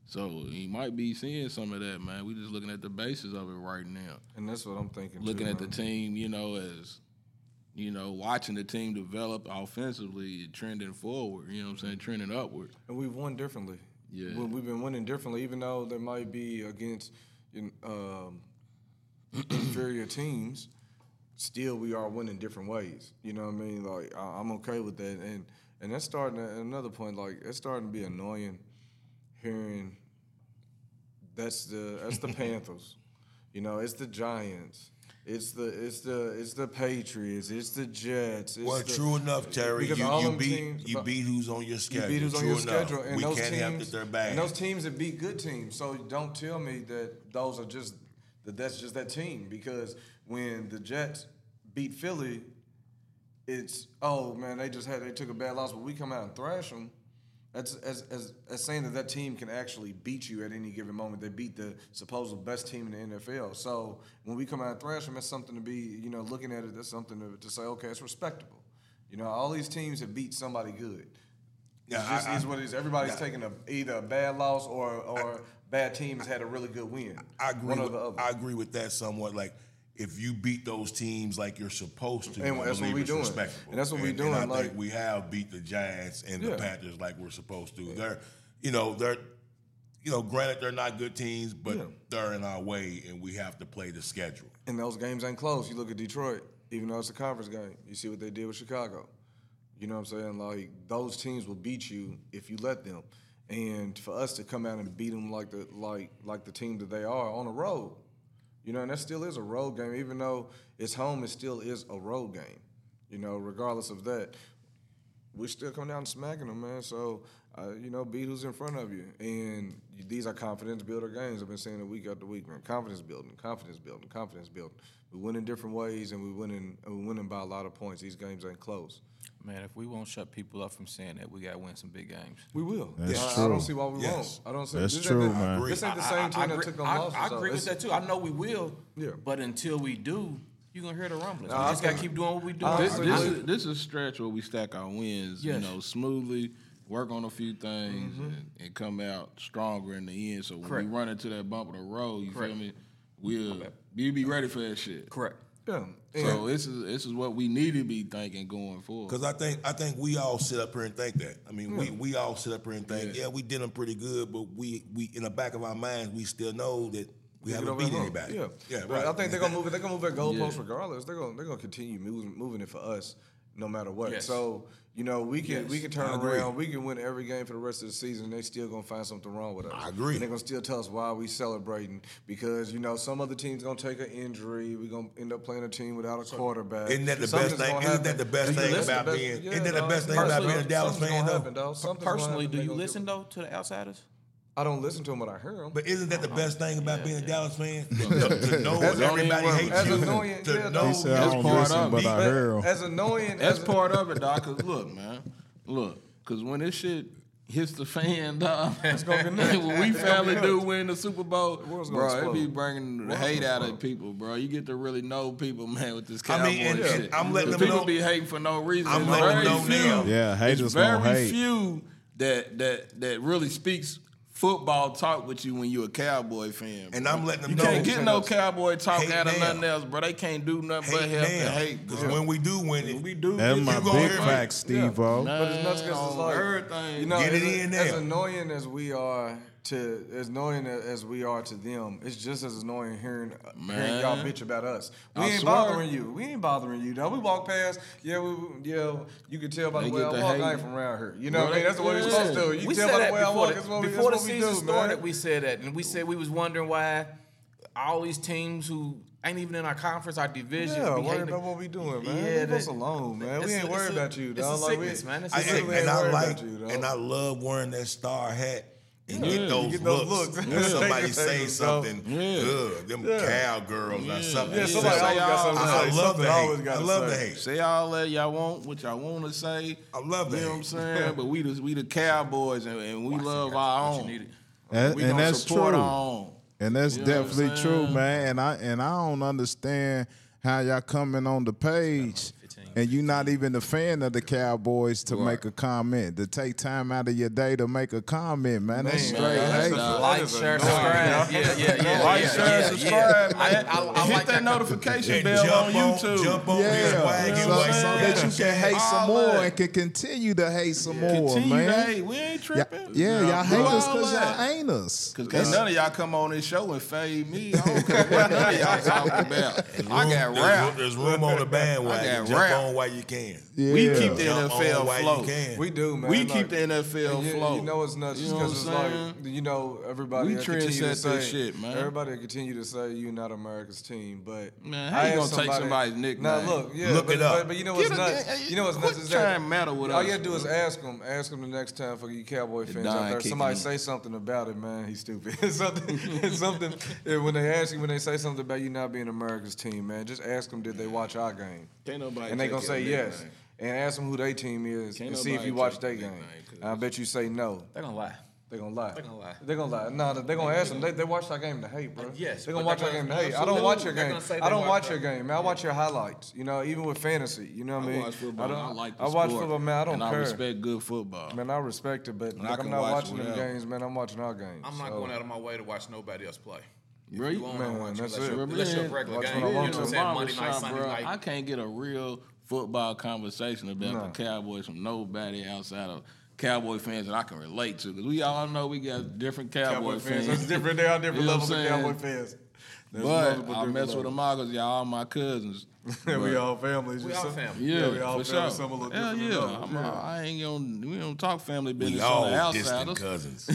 So you might be seeing some of that, man. We just looking at the basis of it right now. And that's what I'm thinking. Looking too, at the team, you know, as you know, watching the team develop offensively, trending forward. You know what I'm saying, trending upward. And we've won differently. Yeah. We- We've been winning differently, even though there might be against you know, um, inferior teams. Still, we are winning different ways. You know what I mean? Like I- I'm okay with that, and and that's starting at another point. Like it's starting to be annoying hearing that's the that's the Panthers. You know, it's the Giants. It's the it's the it's the Patriots. It's the Jets. It's Well, the- true enough, Terry. You, you beat teams- you beat who's on your schedule. you beat who's on your enough. schedule, and we those can't teams, help that they're bad. and those teams that beat good teams. So don't tell me that those are just that that's just that team because when the Jets beat Philly, it's oh man they just had they took a bad loss, but we come out and thrash them. That's as, as, as saying that that team can actually beat you at any given moment. They beat the supposed best team in the NFL. So when we come out and thrash them, that's something to be, you know, looking at it, that's something to, to say, okay, it's respectable. You know, all these teams have beat somebody good. Yeah, It's just I- I- is what it is. Everybody's yeah. taking a, either a bad loss or or bad teams had a really good win. I agree. One or with, the other. I agree with that somewhat. Like if you beat those teams like you're supposed to, And I that's what believe we it's doing. And that's what we And- doing, And I like- think we have beat the Giants and the Yeah. Panthers like we're supposed to. They're, you know, they're, you know, granted they're not good teams, but Yeah. they're in our way, and we have to play the schedule. And those games ain't close. You look at Detroit, even though it's a conference game, you see what they did with Chicago. You know what I'm saying? Like those teams will beat you if you let them. And for us to come out and beat them like the like like the team that they are on the road, you know, and that still is a road game. Even though it's home, it still is a road game. You know, regardless of that, we still come down smacking them, man. So, uh, you know, beat who's in front of you. And these are confidence builder games. I've been saying it week after week, man. Confidence building, confidence building, confidence building. We win in different ways, and we win in, and we winning by a lot of points. These games ain't close. Man, if we won't shut people up from saying that, we gotta win some big games. We will. That's I, I don't see why we Yes. won't. I don't see. That's this true, ain't man. This ain't the I- same I- team I that agree- took them I, losses. I so agree with it's- that too. I know we will. Yeah. But until we do, you're gonna hear the rumblings. Nah, we I just gotta keep doing what we do. This, this is this is a stretch where we stack our wins, Yes. you know, smoothly, work on a few things, Mm-hmm. and, and come out stronger in the end. So when Correct. we run into that bump in the road, you Correct. feel me? We'll we be ready for that shit. Correct. Yeah. So this is this is what we need to be thinking going forward. Because I think I think we all sit up here and think that. I mean, we, we all sit up here and think, yeah. we did them pretty good, but we we in the back of our minds we still know that we Get haven't beat anybody. Yeah, yeah, But right. I think they're gonna move it. They're gonna move that goalpost Yeah. regardless. They're gonna they're gonna continue moving moving it for us, no matter what. Yes. So you know we can we can turn around. We can win every game for the rest of the season. They still gonna find something wrong with us. I agree. And they're gonna still tell us why we celebrating because you know some other teams gonna take an injury. We're gonna end up playing a team without a quarterback. Isn't that the Something's best thing? Isn't that the best thing about best- being- yeah, isn't that the best thing about being a Dallas something's fan, though? happen, dog. Personally, happen. do you listen though to the outsiders? I don't listen to them, but I hear them. But isn't that the best thing about being a Dallas fan? to, to know As- everybody as hates you. annoying- to yeah, know no. He said, I That's don't part listen, of but it. I But hear 'em. as annoying That's as part of it, dog. Cause look, man, look, cause when this shit hits the fan, dog, it's gonna be nuts. when we It's gonna be finally do win the Super Bowl, world's gonna bro, it be bringing the world's hate out of people, bro. You get to really know people, man, with this I mean, and- shit. and I'm letting 'Cause them people know- be hating for no reason. I'm It's letting them very know now. Yeah, haters it's gonna hate. very few that that that really speaks football talk with you when you're a cowboy fan. And. I'm letting them you know- You can't get no cowboy talk out of now. nothing else, bro. They can't do nothing but hate help and hate, Because when we do win it, we do That's my you you big hear fact, Steve O. But it's nuts because it's like everything. You know, Get it as, in as annoying as we are to as annoying as we are to them, it's just as annoying hearing, hearing y'all bitch about us. We I ain't swear. bothering you. We ain't bothering you. Though we walk past, yeah, we, yeah. You can tell by the They way I the walk. I ain't from around here. You know what I mean? That's the way we're supposed to. do. You we tell by the way I walk. the, That's what we, before the that's what we season do, started. man. We said that, and we said we was wondering why all these teams who ain't even in our conference, our division, Yeah, worried about what we doing, man. Yeah, Leave us alone, man. We ain't worried a- about you, it's a dog. Like, we- sickness, man. It's a sickness. and, really ain't and I like you, and I love wearing that star hat and Yeah. get those Get those looks. looks. When somebody Yeah. say Yeah. something, Yeah. ugh, them cowgirls or something. Yeah, Yeah. somebody Say always got something to I, say. I love Something the hate. I love the say. hate. Say all that y'all want, what y'all want to say. I love that. You know what. I'm saying? but we the we the cowboys and, and we love our What you own. needed. And, We and that's support true. our own. And that's You know definitely true, man. And I and I don't understand how y'all coming on the page and you're not even a fan of the Cowboys to make a comment, to take time out of your day to make a comment, man. That's Man, straight that's hate. a- Like, is share, subscribe. dog. Yeah, yeah, yeah. Like, yeah, share, yeah, subscribe, yeah. man. I, I, I Hit like that that. notification bell on jump on, YouTube. jump on this Yeah, wagon so, so that you can hate some more that. and can continue to hate some more, Continue man. to hate. We ain't Yeah, tripping. yeah, y'all hate Do us because y'all ain't us. Cause none of y'all come on this show and fade me. I don't care what none of y'all talking about. I got rap. There's, there's room on the bandwagon. I got rap. On while you can. Yeah. We keep the Jump NFL while you can. We do, man. We Like, keep the NFL and you, float. You know it's nuts You know what because it's saying? like you know everybody We will continue to trendset say shit, man. Everybody continue to say you're not America's team, but Man, how I you gonna take somebody's Nah, nickname? look, yeah, Look but, it up. But, but you know what's Get nuts? hey, You know what's quit nuts is trying that to meddle with all us, you gotta do is ask them, ask them the next time for you Cowboy fans out there. Somebody say something about it, man. He's stupid. something, something. When they ask you, when they say something about you not being America's team, man, just ask them did they watch our game. Can't nobody and they take gonna say yes. And ask them who their team is Can't and see if you watch their game. nickname, 'cause And I bet you say no. They're gonna lie. They're gonna lie. They're gonna lie. They're gonna lie. No, they're gonna ask them. They, they watch our game to hate, bro. Uh, yes, They're gonna watch our game to hate. I don't watch your game. I don't watch your game, man. I watch your highlights. You know, even with fantasy. You know what I I mean? watch football. I, don't, I like the I watch sport, football, man. I don't and care. I respect good football. Man, I respect it, but I like, I'm not watch watching them games, man. I'm watching our games. I'm not So, going out of my way to watch nobody else play. Bro, You you- want Man, to watch that's unless it. you're, Bro, unless you're a man, regular game. I You know what I'm saying? Monday night, Sunday bro, night. I can't get a real football conversation about Nah. the Cowboys from nobody outside of Cowboy fans that I can relate to. Because we all know we got different Cowboy, Cowboy fans. fans. That's different. There are different You know levels of Cowboy fans. There's But multiple I different mess with levels. them all because y'all all my cousins. we all families. We all see? family. Yeah, we all for family, sure. some a little Hell different yeah. levels, I'm, uh, I ain't gonna. We don't talk family business We on all the distant outsiders. cousins.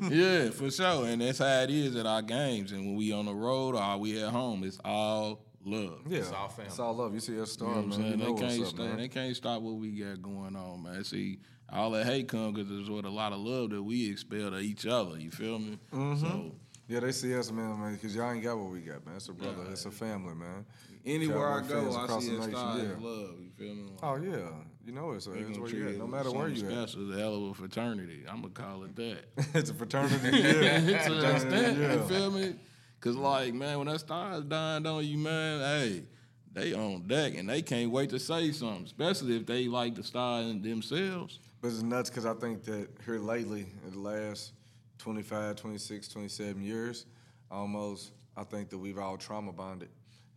yeah, for sure. And that's how it is at our games. And when we on the road or we at home, it's all love. Yeah, It's all family. It's all love. You see us You know star, what I'm man. You know they what's can't stop. man. They can't stop what we got going on, man. See, all that hate comes because there's what a lot of love that we expel to each other. You feel me? Mm-hmm. So Yeah, they see us, man, man, because y'all ain't got what we got, man. It's a brother. It's a family, man. anywhere I go, I see a star yeah. of love. You feel me? Oh yeah, you know it's, it's where you at. No matter where you at. It's a hell of a fraternity. I'm gonna call it that. it's a fraternity. Yeah, to an Fraternity, extent, yeah. you feel me? Cause like man, when that stars dying on you, man, hey, they on deck and they can't wait to say something, especially if they like the star in themselves. But it's nuts because I think that here lately, in the last 25, 26, 27 years, almost, I think that we've all trauma bonded.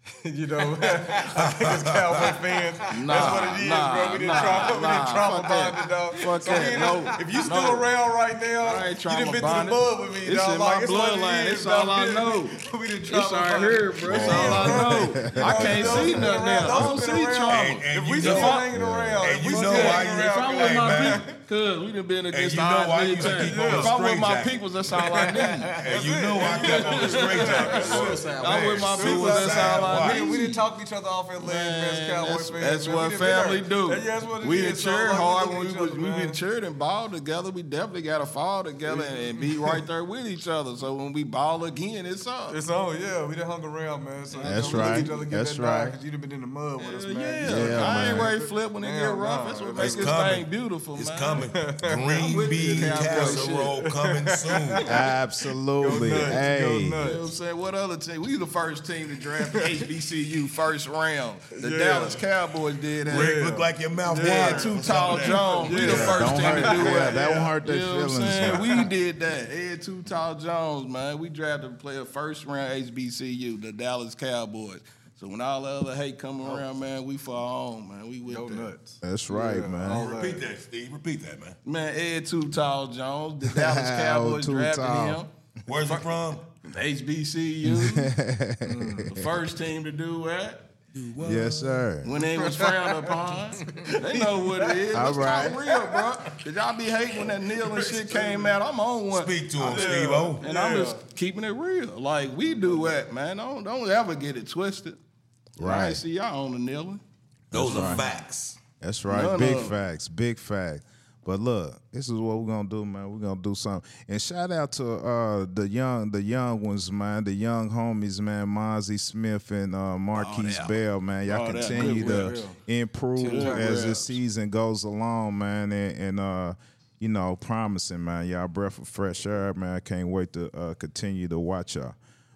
you know, I think as Cowboy fans, that's what it is, nah, bro. We didn't nah, trauma, we nah, didn't trauma fuck that. bonded, dog. Fuck so that, you no, know, if you still no. around right now, I ain't you trauma done been bonded. to the mud with me, It's dog. in like, my it's bloodline. is, It's all. I know. we didn't It's trauma all bonded. here, bro. It's all I know. I can't see nothing now. I don't see trauma. And- and If we know- still hanging around, and if you we know still why hanging you- If around, I'm come with on, my man. cause we done been against you the know odds many you used to times. keep on the If I'm with my jacket. peoples, that's all I need. And you know I kept on the straight jacket. I'm with my peoples, that's all I We, we didn't talk to each other off at leg, man. Cowboy that's, fans, that's man. what We done family do. That's what it we is. done So, cheered hard look when we was we man. been cheered and ball together. We definitely got to fall together and, and be right there with each other. So when we ball again, it's up. It's on, yeah. We done hung around, man. So, That's you know, we right. Each other give That's that right. Because you done been in the mud with us, man. yeah, You Yeah, I ain't man. ready to flip when it get Damn, rough. That's what It's makes this coming. thing beautiful, It's coming. Green bean casserole coming soon. Absolutely. Go nuts, go hey. You know what I'm saying? What other team? We the first team to draft the HBCU first round. The Yeah. Dallas Cowboys did that. Rick, look like your mouth Yeah, watered too tall some of. Jones. We the first Don't team hurt, to do yeah, it. that won't hurt their You know feelings. We did that. Ed Too Tall Jones, man. We drafted a player first round HBCU, the Dallas Cowboys. So when all the other hate come oh. around, man, we for our own, man. We with Go that. nuts. That's right, Yeah, man. all that. Repeat that, Steve. Repeat that, man. Man, Ed Too Tall Jones, the Dallas oh, Cowboys Too drafted Tall. him. Where's he from? HBCU, mm, the first team to do that. Yes, sir. when they was frowned upon. They know what it is. All Let's right. talk real, bro. Did y'all be hating when that Neil and shit came out? I'm on one. Speak to him, Steve O. And I'm just keeping it real. Like we do that, man. Don't don't ever get it twisted. Right. ain't see y'all on the kneeling. Those are facts. That's right. None big of 'em. facts. Big facts. But look, this is what we're gonna do, man. We're gonna do something. And shout out to uh, the young, the young ones, man, the young homies, man, Mazi Smith and uh, Markquese that. Bell, man. Y'all Oh, continue to improve as the season goes along, man. And, and uh, you know, promising, man. Y'all breath of fresh air, man. I can't wait to uh, continue to watch y'all.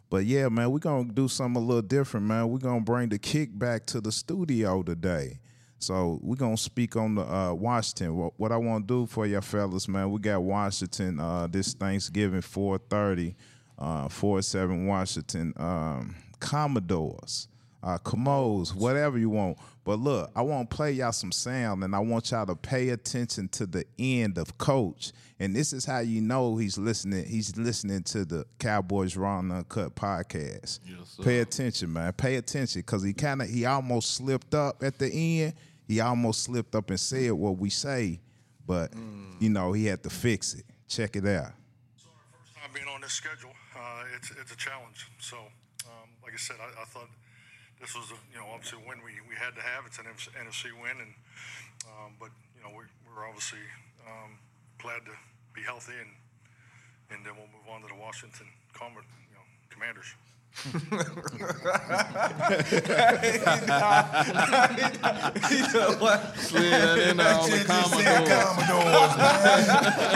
But yeah, man, we're gonna do something a little different, man. We're gonna bring the kick back to the studio today. So we're gonna speak on the uh, Washington. What, what I want to do for you fellas, man, we got Washington uh, this Thanksgiving, 4:30, uh, 4-7 Washington um, Commodores, uh, Commodes, whatever you want. But look, I want to play y'all some sound, and I want y'all to pay attention to the end of Coach. And this is how you know he's listening. He's listening to the Cowboys Raw and Uncut podcast. Yes, sir. Pay attention, man. Pay attention, because he kind of he almost slipped up at the end. He almost slipped up and said what we say, but you know he had to fix it. Check it out. So our first time being on this schedule. Uh, it's it's a challenge. So, um, like I said, I, I thought this was a, you know obviously a win we, we had to have. It's an NFC win, and um, but you know we, we're obviously um, glad to be healthy, and and then we'll move on to the Washington Commanders. Slid that in there on the Shit just said Commodore. Commodores, man.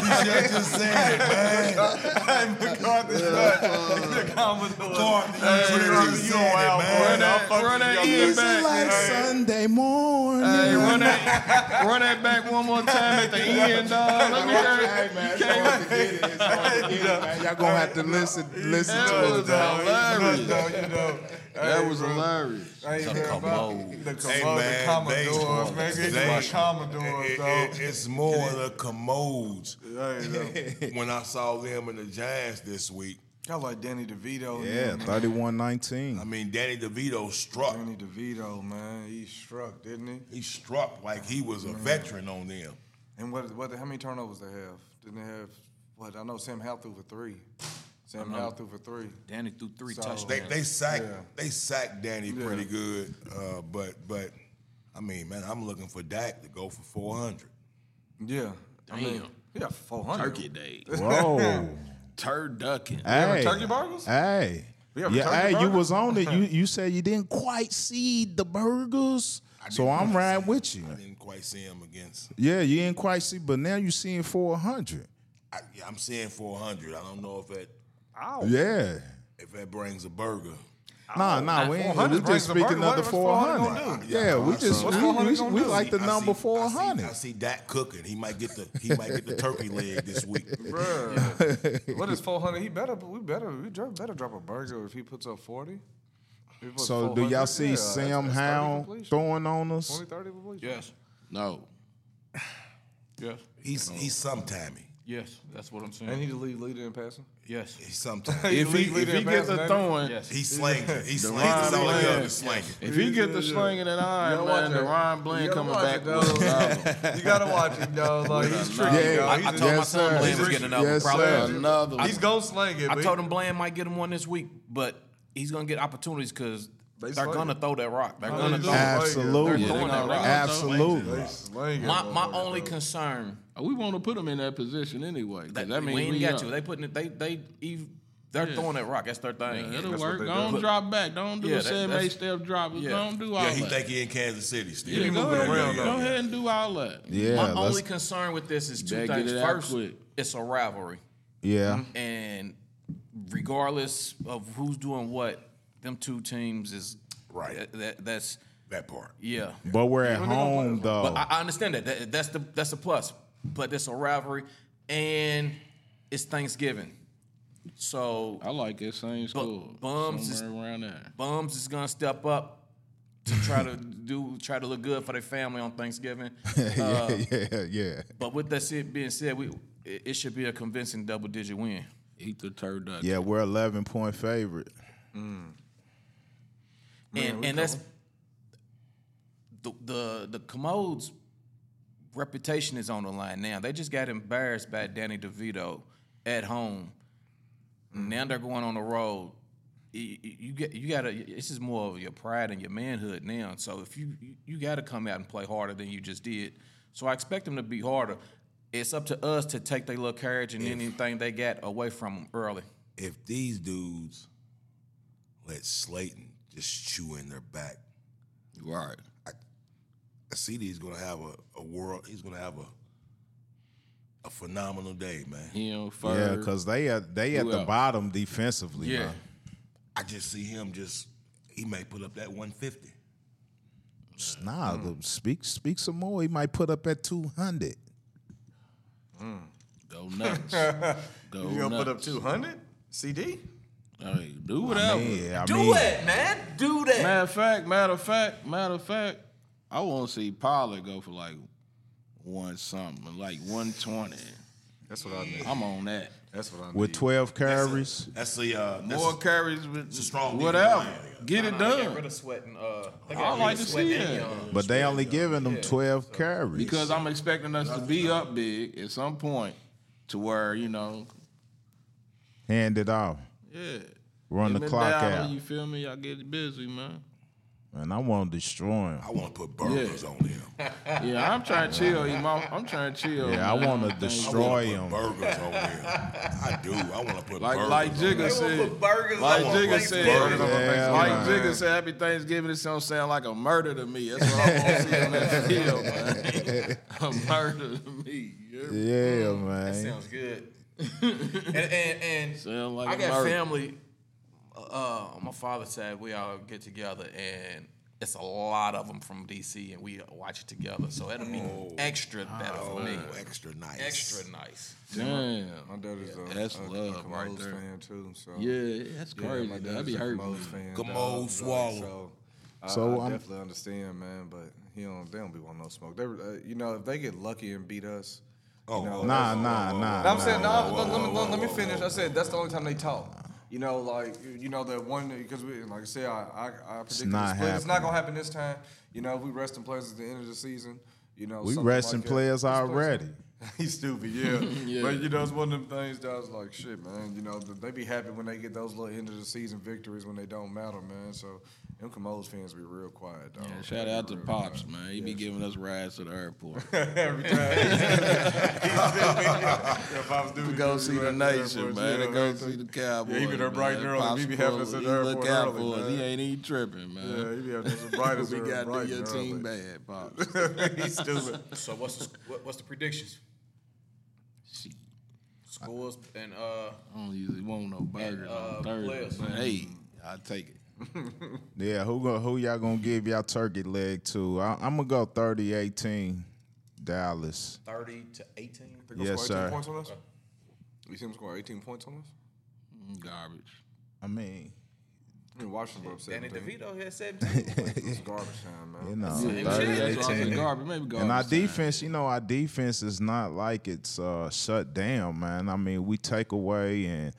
You should just said it, man. McCarthy, the Commodore. Gordon, you should have just said it, Run that, run that Ian back. like Sunday morning. Hey, run that, run that back one more time at the end, dog. Let me hear it. man, it's hard to get it. It's hard to get it, man. Y'all gonna have to listen, listen to it. dog. Hilarious. you know, That was hilarious. I ain't heard about the, Hey, Commodore, man, the Commodores, they- man. Get they- my Commodores, it- dog. it- it's more the commodes. When I saw them in the Giants this week, I like Danny DeVito. Yeah, them, man. 31-19. I mean, Danny DeVito struck. Danny DeVito, man, he struck, didn't he? He struck like he was a veteran on them. And what? What? How many turnovers they have? Didn't they have? What? I know Sam Howell threw for three. Sam Howell threw for three. Danny threw three So- touchdowns. They they sacked Yeah. they sacked Danny Yeah. pretty good, uh, but but I mean, man, I'm looking for Dak to go for 400. Yeah. I mean, Damn. yeah, four hundred. Turkey day. Whoa. Turducken. hey. turkey burgers? Hey. We have a Yeah, turkey hey, you was on it. You you said you didn't quite see the burgers. So I'm quite riding see- with you. I didn't quite see him against. Yeah, you didn't quite see, but now you're seeing 400. I, yeah, I'm seeing 400. I don't know if that Yeah. if that brings a burger. Nah, nah, we ain't. 400 We just the speaking of the 400 400. gonna do? Yeah, we just we, we, we like the number 400. I see, I see Dak cooking. He might get the he might get the turkey leg this week. Bruh. what is four hundred? He better. We better. We better drop a burger if he puts up forty. Puts So do y'all see yeah, Sam that's 30 Howell throwing on us? 20, 30 completion. yes, No. yes, He's he's sometimey. yes. That's what I'm saying. And he the lead leader in passing. Yes, He's sometime. If he, lead if he gets a the he? throwing, yes. He slings it. He slings it. All he Bland. does is sling it. if he gets the slinging and iron, gotta man, watch the. Ryan You Bland gotta coming watch back it, with dog. a problem. You gotta watch him, dog. Like he's tricky, Yeah, dog. I, I He's, told my Yes, son sir. Bland was getting another. Yes, probably sir. Another one. he's gonna sling it. I but told him Bland might get him one this week, but he's gonna get opportunities because They they are gonna throw that rock. They're Oh, gonna they throw do. it. Absolutely. They're throwing that rock. Absolutely. They My my only concern oh, We want to put them in that position anyway. that, that means we ain't we got up. you. They putting it. They they ev- they're throwing that rock. That's their thing. It'll That's work. Don't do. drop back. Don't do Yeah, a that- seven, that's- eight step drop. yeah. Don't do all that. Yeah, he that. think he in Kansas City still. yeah, go moving ahead, around, go though. ahead and do all that. Yeah, My only concern with this is two things. it First, quick. it's a rivalry, yeah. and regardless of who's doing what, them two teams is Right. That, that- that's that part. yeah. But we're at home though. But I, I understand that. that. That's the that's a plus. But it's a rivalry, and it's Thanksgiving, so I like that same score. bums is- around there. bums is gonna step up to try to do try to look good for their family on Thanksgiving. yeah, uh, yeah, yeah. But with that said, being said, we it, it should be a convincing double digit win. Eat the turducken. Yeah, we're 11 point favorite. Mm. And and that's the the the commodes reputation is on the line now. They just got embarrassed by Danny DeVito at home. Now they're going on the road. You, you get you gotta. This is more of your pride and your manhood now. So if you you, you got to come out and play harder than you just did. So I expect them to be harder. It's up to us to take their little courage and anything they got away from them early. If these dudes let Slayton just chew in their back, Right. I see. He's gonna have a, a world. He's gonna have a a phenomenal day, man. Him Yeah, because they at they at the else? bottom defensively. Yeah. man. I just see him just. He may put up that 150. Nah, the- speak speak some more. He might put up at 200. Mm. Go nuts. Go You gonna put up two hundred? CD? Hey, do whatever. Yeah, I Do mean, it, man. Do that. Matter of fact, matter of fact, matter of fact, I want to see Pollard go for like one something, like one twenty. That's what I need. I'm on that. That's what I need. with 12 carries. That's the uh, that's More carries with a strong whatever. defensive Get it They got done rid of sweating. Uh, they I got rid like to see and that. Young. But they only giving them 12 carries. because I'm expecting us to be up big at some point to where you know, hand it off. Yeah. Run Him the and clock Dowdle, out. You feel me? Y'all get busy, man. Man, I want to destroy him. I want to put burgers on him. Yeah, I'm trying to chill. Eat my, I'm trying to chill. Yeah, I want to destroy I him. burgers on him. I do. I want to put Like burgers like on Jigga said. burgers Like on Jigga Thanksgiving. said. Yeah, like man. Jigga said, Happy Thanksgiving. This don't sound like a murder to me. That's what I want to see on that field, man. a murder to me. You hear me? Yeah, That man. sounds good. and and, and Sound like I a got murder. family. Uh, my father said we all get together, and it's a lot of them from DC, and we watch it together. So it'll be extra better for me. Oh, extra nice. Extra nice. Damn. My dad is a, That's a, love a right Commodores there. fan too. So Yeah, that's Yeah, crazy. my That'd be a hurting. Commodores fan, Commode dog. Like, swallow. So, I, So I I'm- definitely understand, man. But he don't. They don't be wanting no smoke. They, uh, you know, if they get lucky and beat us. Oh, you know, Nah, that's- oh, nah, nah. Oh, no, I'm nah. saying no. let, let me, let, let me finish. I said that's the only time they talk. You know, like you know that one because we like I said, I I, I predicted not the split. It's not gonna happen this time. You know, if we resting players at the end of the season. You know, We something resting like players These players- already. He's stupid, yeah. Yeah. But you know, it's one of them things that I was like, shit, man. You know, they be happy when they get those little end of the season victories when they don't matter, man. So them Commodes fans be real quiet, dog. Yeah, shout out to Pops, man. He be giving us rides to the airport. Every time. if I was doing to go see the nation, man. To go see the Cowboys. Yeah, he be there bright and man. early. Pops He be having us full- at he the look airport out early, for us. He ain't even tripping, man. Yeah, he be having some brightest we early, got to bright do your team early. bad, Pops. He's stupid. So what's the, what, what's the predictions? Scores and uh, I don't usually want no burgers uh, on Thursday, players. but hey, I take it. Yeah, who go, who y'all gonna give y'all turkey leg to? I, I'm gonna go 30-18 Dallas. thirty to eighteen. They Yes, score 18 sir. points on us? You see him score 18 points on us? Mm, Garbage. I mean, I mean, Washington up Danny 17. DeVito had seventeen. It's garbage time, man. you know, Same shit. 30 That's why I 18. garbage. Maybe garbage. And our time. defense, you know, our defense is not like it's uh, shut down, man. I mean, we take away and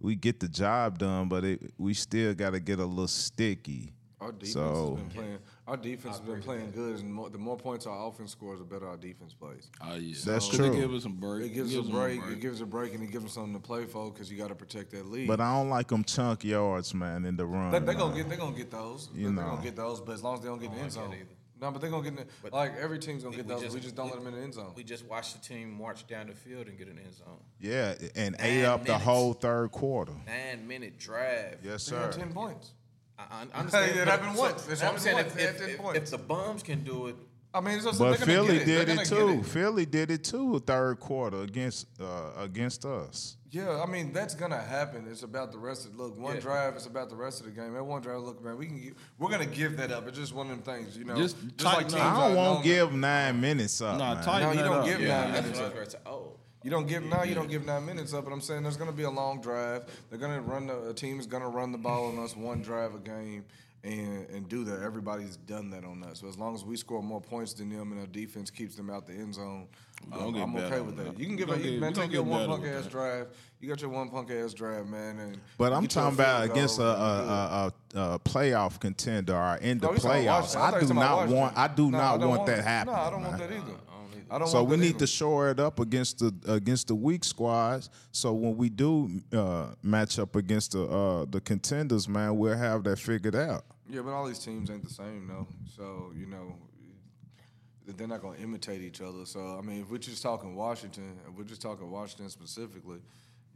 we get the job done, but it, we still got to get a little sticky. Our defense So- has been playing. Our defense has been playing good, and more, the more points our offense scores, the better our defense plays. Oh yeah, That's So true. It give us some break. It gives, It a them break. It gives us a break, and it gives them something to play for because you got to protect that lead. But I don't like them chunk yards, man, in the run. they, they gonna man. get they gonna get those. You they, know. are gonna get those, but as long as they don't get in oh the end zone. either. No, but they're gonna get in. The, like every team's gonna we- get we those. just- we just don't we- let them in the end zone. We just watched the team march down the field and get an end zone. Yeah, and ate Nine up the whole third quarter. Nine minute drive. Yes, sir. ten points. I, I understand. It happened once. It So I'm saying once. if, if, if, if the bums can do it, I mean, it's just, But Philly get did They're it too. get Philly did it too. Third quarter against uh, against us. Yeah, I mean that's gonna happen. It's about the rest of look. One Yeah. drive, it's about the rest of the game. That one drive, look, man, we can give, we're gonna give that up. It's just one of them things, you know. Just like teams. I are don't want known- to give nine minutes up. Nah, man. No, you don't up. give Yeah. nine that's minutes I up. was to. Oh, You don't give now. You don't give nine minutes up. But I'm saying there's gonna be a long drive. They're gonna run the a team is gonna run the ball on us one drive a game. And, and do that. Everybody's done that on us. So as long as we score more points than them and our defense keeps them out the end zone, um, I'm okay with that. that. You can give a, you, man take your one punk ass that. drive. You got your one punk ass drive, man. And But I'm talking about against a, a, a, a, a playoff contender or in the No, playoffs. I do not want. I do No, not don't want that happen. No, I don't want man. that either. I don't So we need either. to shore it up against the against the weak squads. So when we do uh, match up against the uh, the contenders, man, we'll have that figured out. Yeah, but all these teams ain't the same, though. So you know, they're not going to imitate each other. So I mean, if we're just talking Washington, if we're just talking Washington specifically,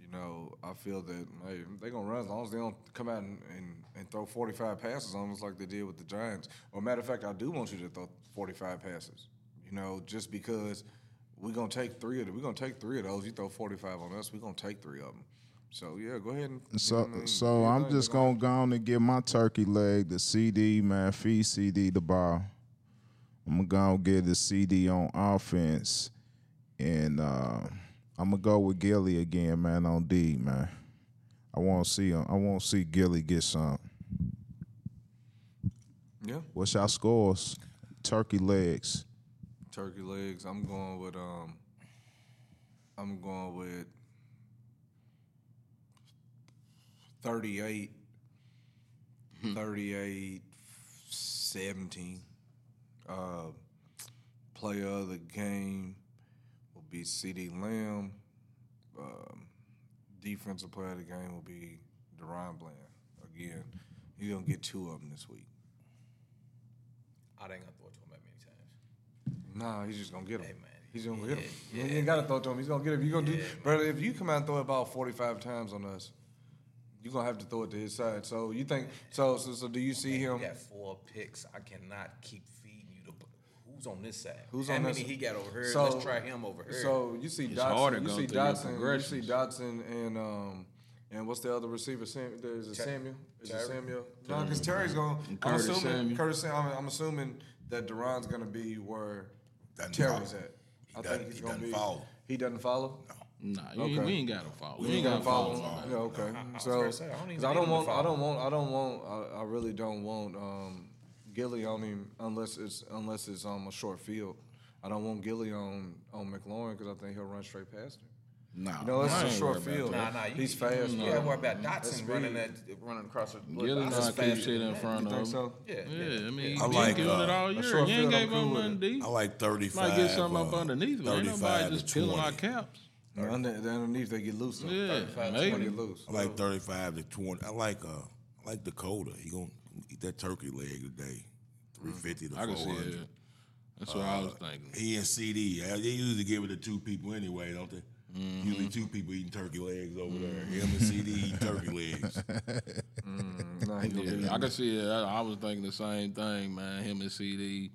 you know, I feel that hey, they're gonna run as long as they don't come out and, and, and throw 45 passes on us like they did with the Giants. Or matter of fact, I do want you to throw 45 passes. You know, just because we're gonna take three of them, we're gonna take three of those. You throw 45 on us, we're gonna take three of them. So yeah, go ahead and. you know So I mean? so your I'm just gonna go on and give my turkey leg the CD, man. Feed CD the ball. I'm gonna go get the CD on offense, and uh, I'm gonna go with Gilly again, man, on D, man. I want to see him. I want to see Gilly get some. Yeah. What's y'all scores? Turkey legs. Turkey legs. I'm going with um. I'm going with thirty-eight. 38 17. Uh, player of the game will be CD Lamb. Um, defensive player of the game will be DaRon Bland. Again, he's going to get two of them this week. I gonna throw it to him that many times. Nah, he's just gonna get him. Hey, man. He's gonna get him. Yeah, You ain't gotta throw to him. He's gonna get him. You gonna do, Yeah, brother. If you come out and throw it about forty five times on us, you're gonna have to throw it to his side. So you think? So so, so do you see He him? got four picks. I cannot keep feeding you the. Who's on this side? Who's How on many this- he got over here? So- Let's try him over here. So you see It's Dotson, you see through Dotson, you see progressions. Dotson, and um, and what's the other receiver? Sam, is it Ter- Samuel? Is it Samuel? No, because Terry's going. I'm Curtis assuming Samuel. Curtis. Sam- I'm, I'm assuming that DaRon's going to be where Doesn't Terry's follow. at. He I doesn't- think he's he going to doesn't be. follow. He doesn't follow. No. Nah, you Okay. we ain't got to follow. We We ain't ain't got to follow. follow. him. Yeah, okay. was So, gonna say, I don't I don't want, I don't want, I don't want, I, I really don't want um, Gilly on him unless it's unless it's um a short field. I don't want Gilly on on McLaurin because I think he'll run straight past him. Nah, You know, it's I a short field. Nah, nah, you, He's you, fast. You bro. gotta worry about That's Dotson running that running across the. Gilly know Dotson's I keep faster shit than in that. front You of think him. so? Yeah, Yeah, yeah. I mean, I he like, been doing it uh, all year. short He ain't I'm gave up nothing deep. I like 35. Might get something up uh, underneath, man. Ain't nobody just peeling our caps. Under, underneath they get loose. Though. Yeah, 35, They maybe. get loose. I like 35 to 20. I like uh, I like Dakota. He gonna eat that turkey leg today. 350 to I can see 400. That's what I was thinking. He and CD. uh, They usually give it to two people anyway, don't they? Mm-hmm. Usually two people eating turkey legs over there. Him and CD eat turkey legs. Nah, Yeah, I can see it. I, I was thinking the same thing, man. Him and CD.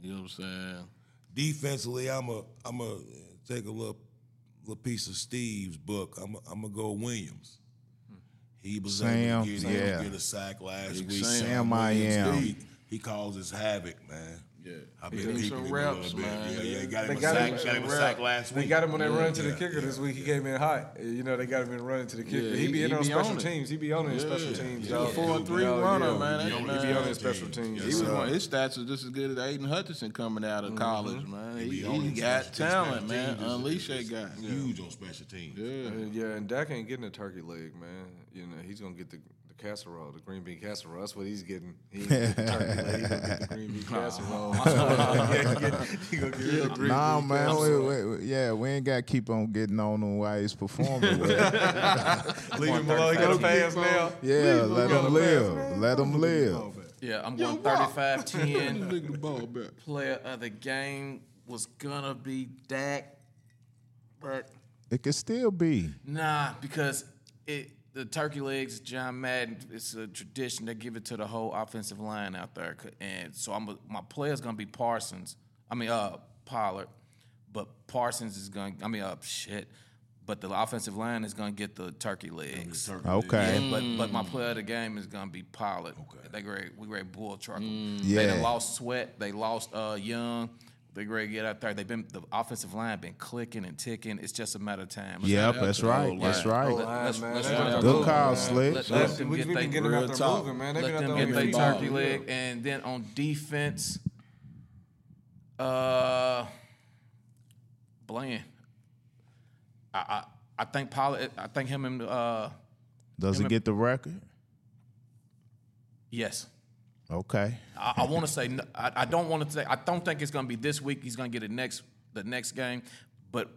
You know what I'm saying? Defensively, I'm a I'm a take a little little piece of Steve's book. I'm a, I'm gonna go Williams. He was Sam, able to get, able to yeah. get a sack last Big week. Sam. Sam I am. He, he causes havoc, man. Yeah. I've He been took peeping some him a reps, little bit. man. Yeah, yeah. Got him a got sack. him- Got him a sack last They week. got him on that run to the yeah, kicker yeah. this week. He came in hot. You know, they got him in running to the kicker. Yeah, he, he- be in he on be special on teams. He be on it in special Yeah. teams. He's dog. four and three Yeah, runner, yeah. man. He That be on his special teams. Yes, He was one. His stats are just as good as Aidan Hutchinson coming out of mm-hmm. college, man. He, be on he his got talent, man. Unleash that is guy. Huge on special teams. Yeah. Yeah, and Dak ain't getting a turkey leg, man. You know, he's gonna get the, the casserole, the green bean casserole. That's what he's getting. He getting the turkey leg. He gonna get the green bean casserole. he get, he gonna get the green Nah, bean man. We, casserole. we, we- yeah, we ain't got to keep on getting on him while he's performing. Leave him alone. He got a pass now. yeah, let got a him live. man. Let him live. Yeah, I'm going 35 10. Nigga the ball back. Player of the game was gonna be Dak, but It could still be. nah, because it the turkey legs, John Madden, it's a tradition. They give it to the whole offensive line out there, and so I'm a, my player's gonna be Parsons. I mean, uh, Pollard, but Parsons is gonna. I mean, uh, shit. But the offensive line is gonna get the turkey legs. Okay. Yeah, but but my player of the game is gonna be Pollard. Okay. They great. We great bull truck 'em. They Yeah. done lost Sweat. They lost uh, Young. They great get out there. They've been the offensive line been clicking and ticking. It's just a matter of time. Let's Yep, that's right. That's right. Line, let's- let's run got that Good move, call. Slick. Let, Let let them, them we, get we they get real talk. moving, man. They let them get their their ball. turkey leg, and then on defense, uh, Bland. I, I I think Pollard. I think him and uh, Does he get the record? yes. Okay. I, I want to say no- I, I don't want to say I don't think it's going to be this week. He's going to get it next the next game, but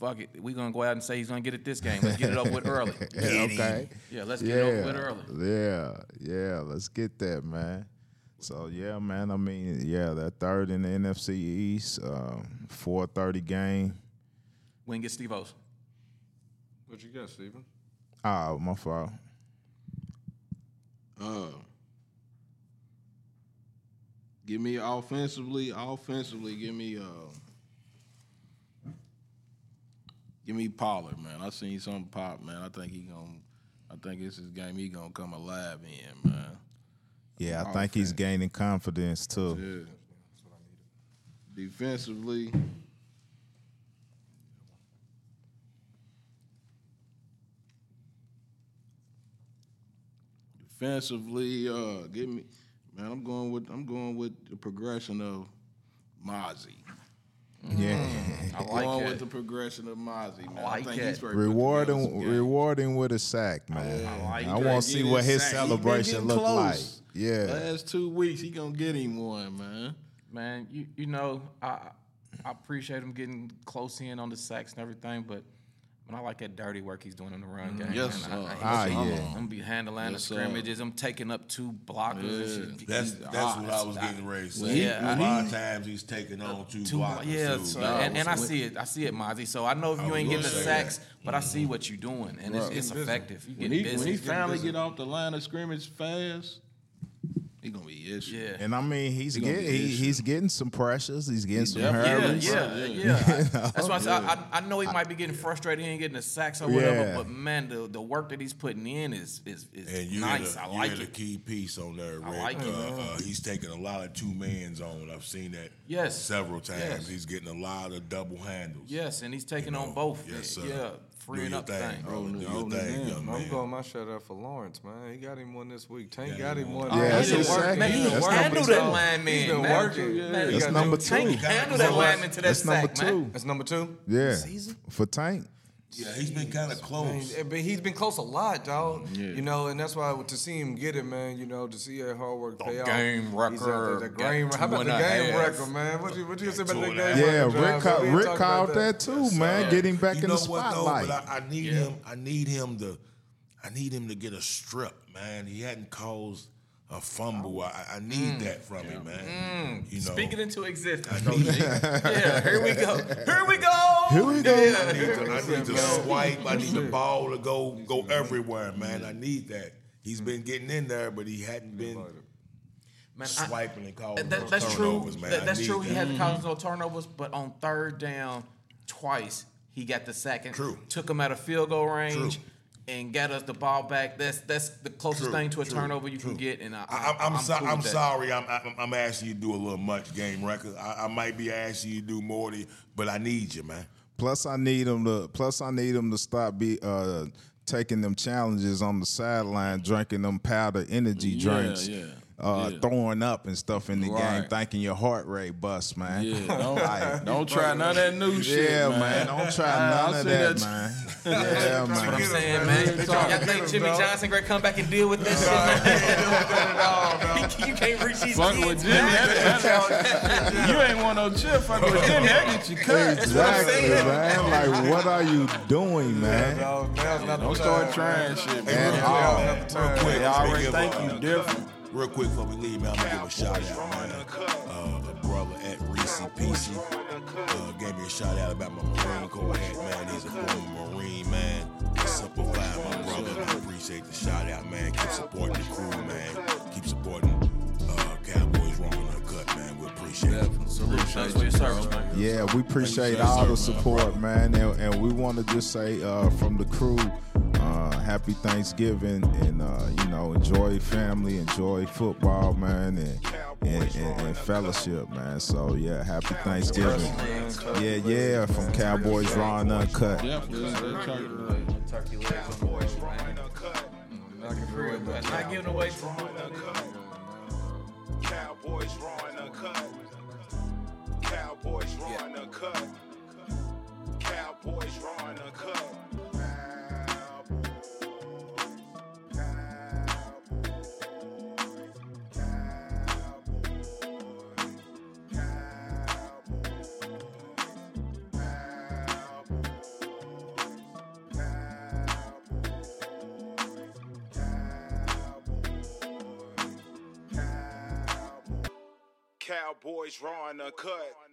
fuck it, we're going to go out and say he's going to get it this game. Let's get it up with early. Yeah, okay. Yeah, let's get it over with early. Yeah. Yeah. Let's get that, man. So yeah, man. I mean, yeah, that third in the NFC East, um, four thirty game. We get Steve O's. What you got, Steven? Ah, my fault. Uh, give me offensively, offensively, give me uh give me Pollard, man. I seen something pop, man. I think he gonna I think it's his game he gonna come alive in, man. Yeah, I think he's gaining confidence too. Yeah. Defensively. Defensively, uh, give me man. I'm going with I'm going with the progression of Mazi. Mm. Yeah. I I'm like going that. with the progression of Mazi, man. like I think that. he's ready to put together some rewarding, rewarding with a sack, man. I like I want to see what his sack. Celebration getting look like. Yeah. Last two weeks, he gonna get him one, man. Man, you you know I I appreciate him getting close in on the sacks and everything, but And I like that dirty work he's doing in the run game. Yes, man. I- sir. I- Ah, I'm, yeah. I'm gonna be handling Yes, the scrimmages. I'm taking up two blockers. and shit. That's that's ah, what I that's- was getting ready to Well, say. yeah, a I- lot of times he's taking on two, Two, blockers. yeah, too. so- Nah, and, and I see it. I see it, Mazi. So I know if you ain't getting the sacks, that. but I see what you're doing, and it's, it's effective. You When get he, busy. when he finally get off the line of scrimmage fast, he gonna be issue. yeah. And I mean, he's He getting he, he's getting some pressures. He's getting some definitely- Yeah, hurdles. yeah, yeah. That's why I, said, I, I know he might be getting frustrated. He ain't getting the sacks or whatever. Yeah. But man, the, the work that he's putting in is is, is And you nice. hit a, I you like hit a it. key piece on there, Rick. like it. uh, uh, he's taking a lot of two man zone. I've seen that Yes. several times. Yes. He's getting a lot of double handles. Yes, and he's taking You on both. yes, sir. Yeah, freeing up thing, things. bro. Do your oh, thing, man. I'm man. going my shout out for Lawrence, man. He got him one this week. Tank Yeah, got him one. Yeah, He's that's been working. Man, He's he been That's working. handled He's that been- lineman, He's been working. Man, He number two- two. Tank handled that lineman to that That's number two. That's number two. Yeah, Season? for Tank. Yeah, he's been kind of Man, close. Eh, but he's been close a lot, dog. Mm, yeah. You know, and that's why to see him get it, man. You know, to see that hard work pay off. game He's out there, record, The got game. How about the game record, man? What you what you say about the game a record? Yeah. Rick, We called, Rick called about that too, man. Getting back you in know the what spotlight. though? But I, I need him. I need him to. I need him to get a strip, man. He hadn't caused a fumble. I, I need mm. that from him, man. Mm. You know, Speak it into existence, Coach G. Yeah, here we go. Here we go. Here we go. Yeah. I need to, I need to swipe. I need the ball to go go everywhere, man. I need that. He's been getting in there, but he hadn't been Man, I- swiping and calling That- those that's true. man. That- that's need true. He that. had caused mm-hmm. no turnovers, but on third down, twice he got the second. True. Took him out of field goal range. True. And got us the ball back. That's that's the closest True, thing to a true, turnover you true. can get. And I, I, I'm, I'm, so, cool I'm sorry. I'm, I'm, I'm asking you to do a little much game record. I, I might be asking you to do more, than, but I need you, man. Plus, I need them to. Plus, I need them to stop be uh, taking them challenges on the sideline, drinking them powder energy Yeah, drinks, yeah, uh, yeah. throwing up and stuff in the game, Right. thinking your heart rate bust, man. Yeah, don't, Like, don't try none of that new shit, yeah, man. man. Don't try I- I none of see that, that- man. Yeah, That's what I'm saying, man. Y'all think Jimmy Johnson gonna come back and deal with this shit, man? you can't reach these Fuck with Jimmy. man. That, that, you ain't want no chip. Fuck with Jimmy. That get you cut. Exactly, man. Like, what are you doing, man? No, now's not the Don't start trying shit, man. And real, quick, real quick, They already think you different. Real quick before we leave, man, I'm gonna give a shout out, man. Uh, a brother at Reese PC uh, gave me a shout out about my Marine Corps hat, man. He's a former Marine, man. Simplify, my brother. I appreciate the shout out, man. Keep supporting the crew, man. Keep supporting uh, Cowboys Raw and Uncut, man. We appreciate it. Thanks for your service, man. Yeah, we appreciate all the support, man, and, and we want to just say uh, from the crew, uh, happy Thanksgiving, and uh, you know, enjoy family, enjoy football, man, and and, and, and fellowship, man. So yeah, happy Thanksgiving. Yeah, yeah, from Cowboys Raw and Uncut. Definitely. That's right. Turkey legs on the way, man. Not giving away too much. Cowboys raw and uncut. Cowboys raw and uncut. Cowboys raw and uncut. Cowboys raw and uncut.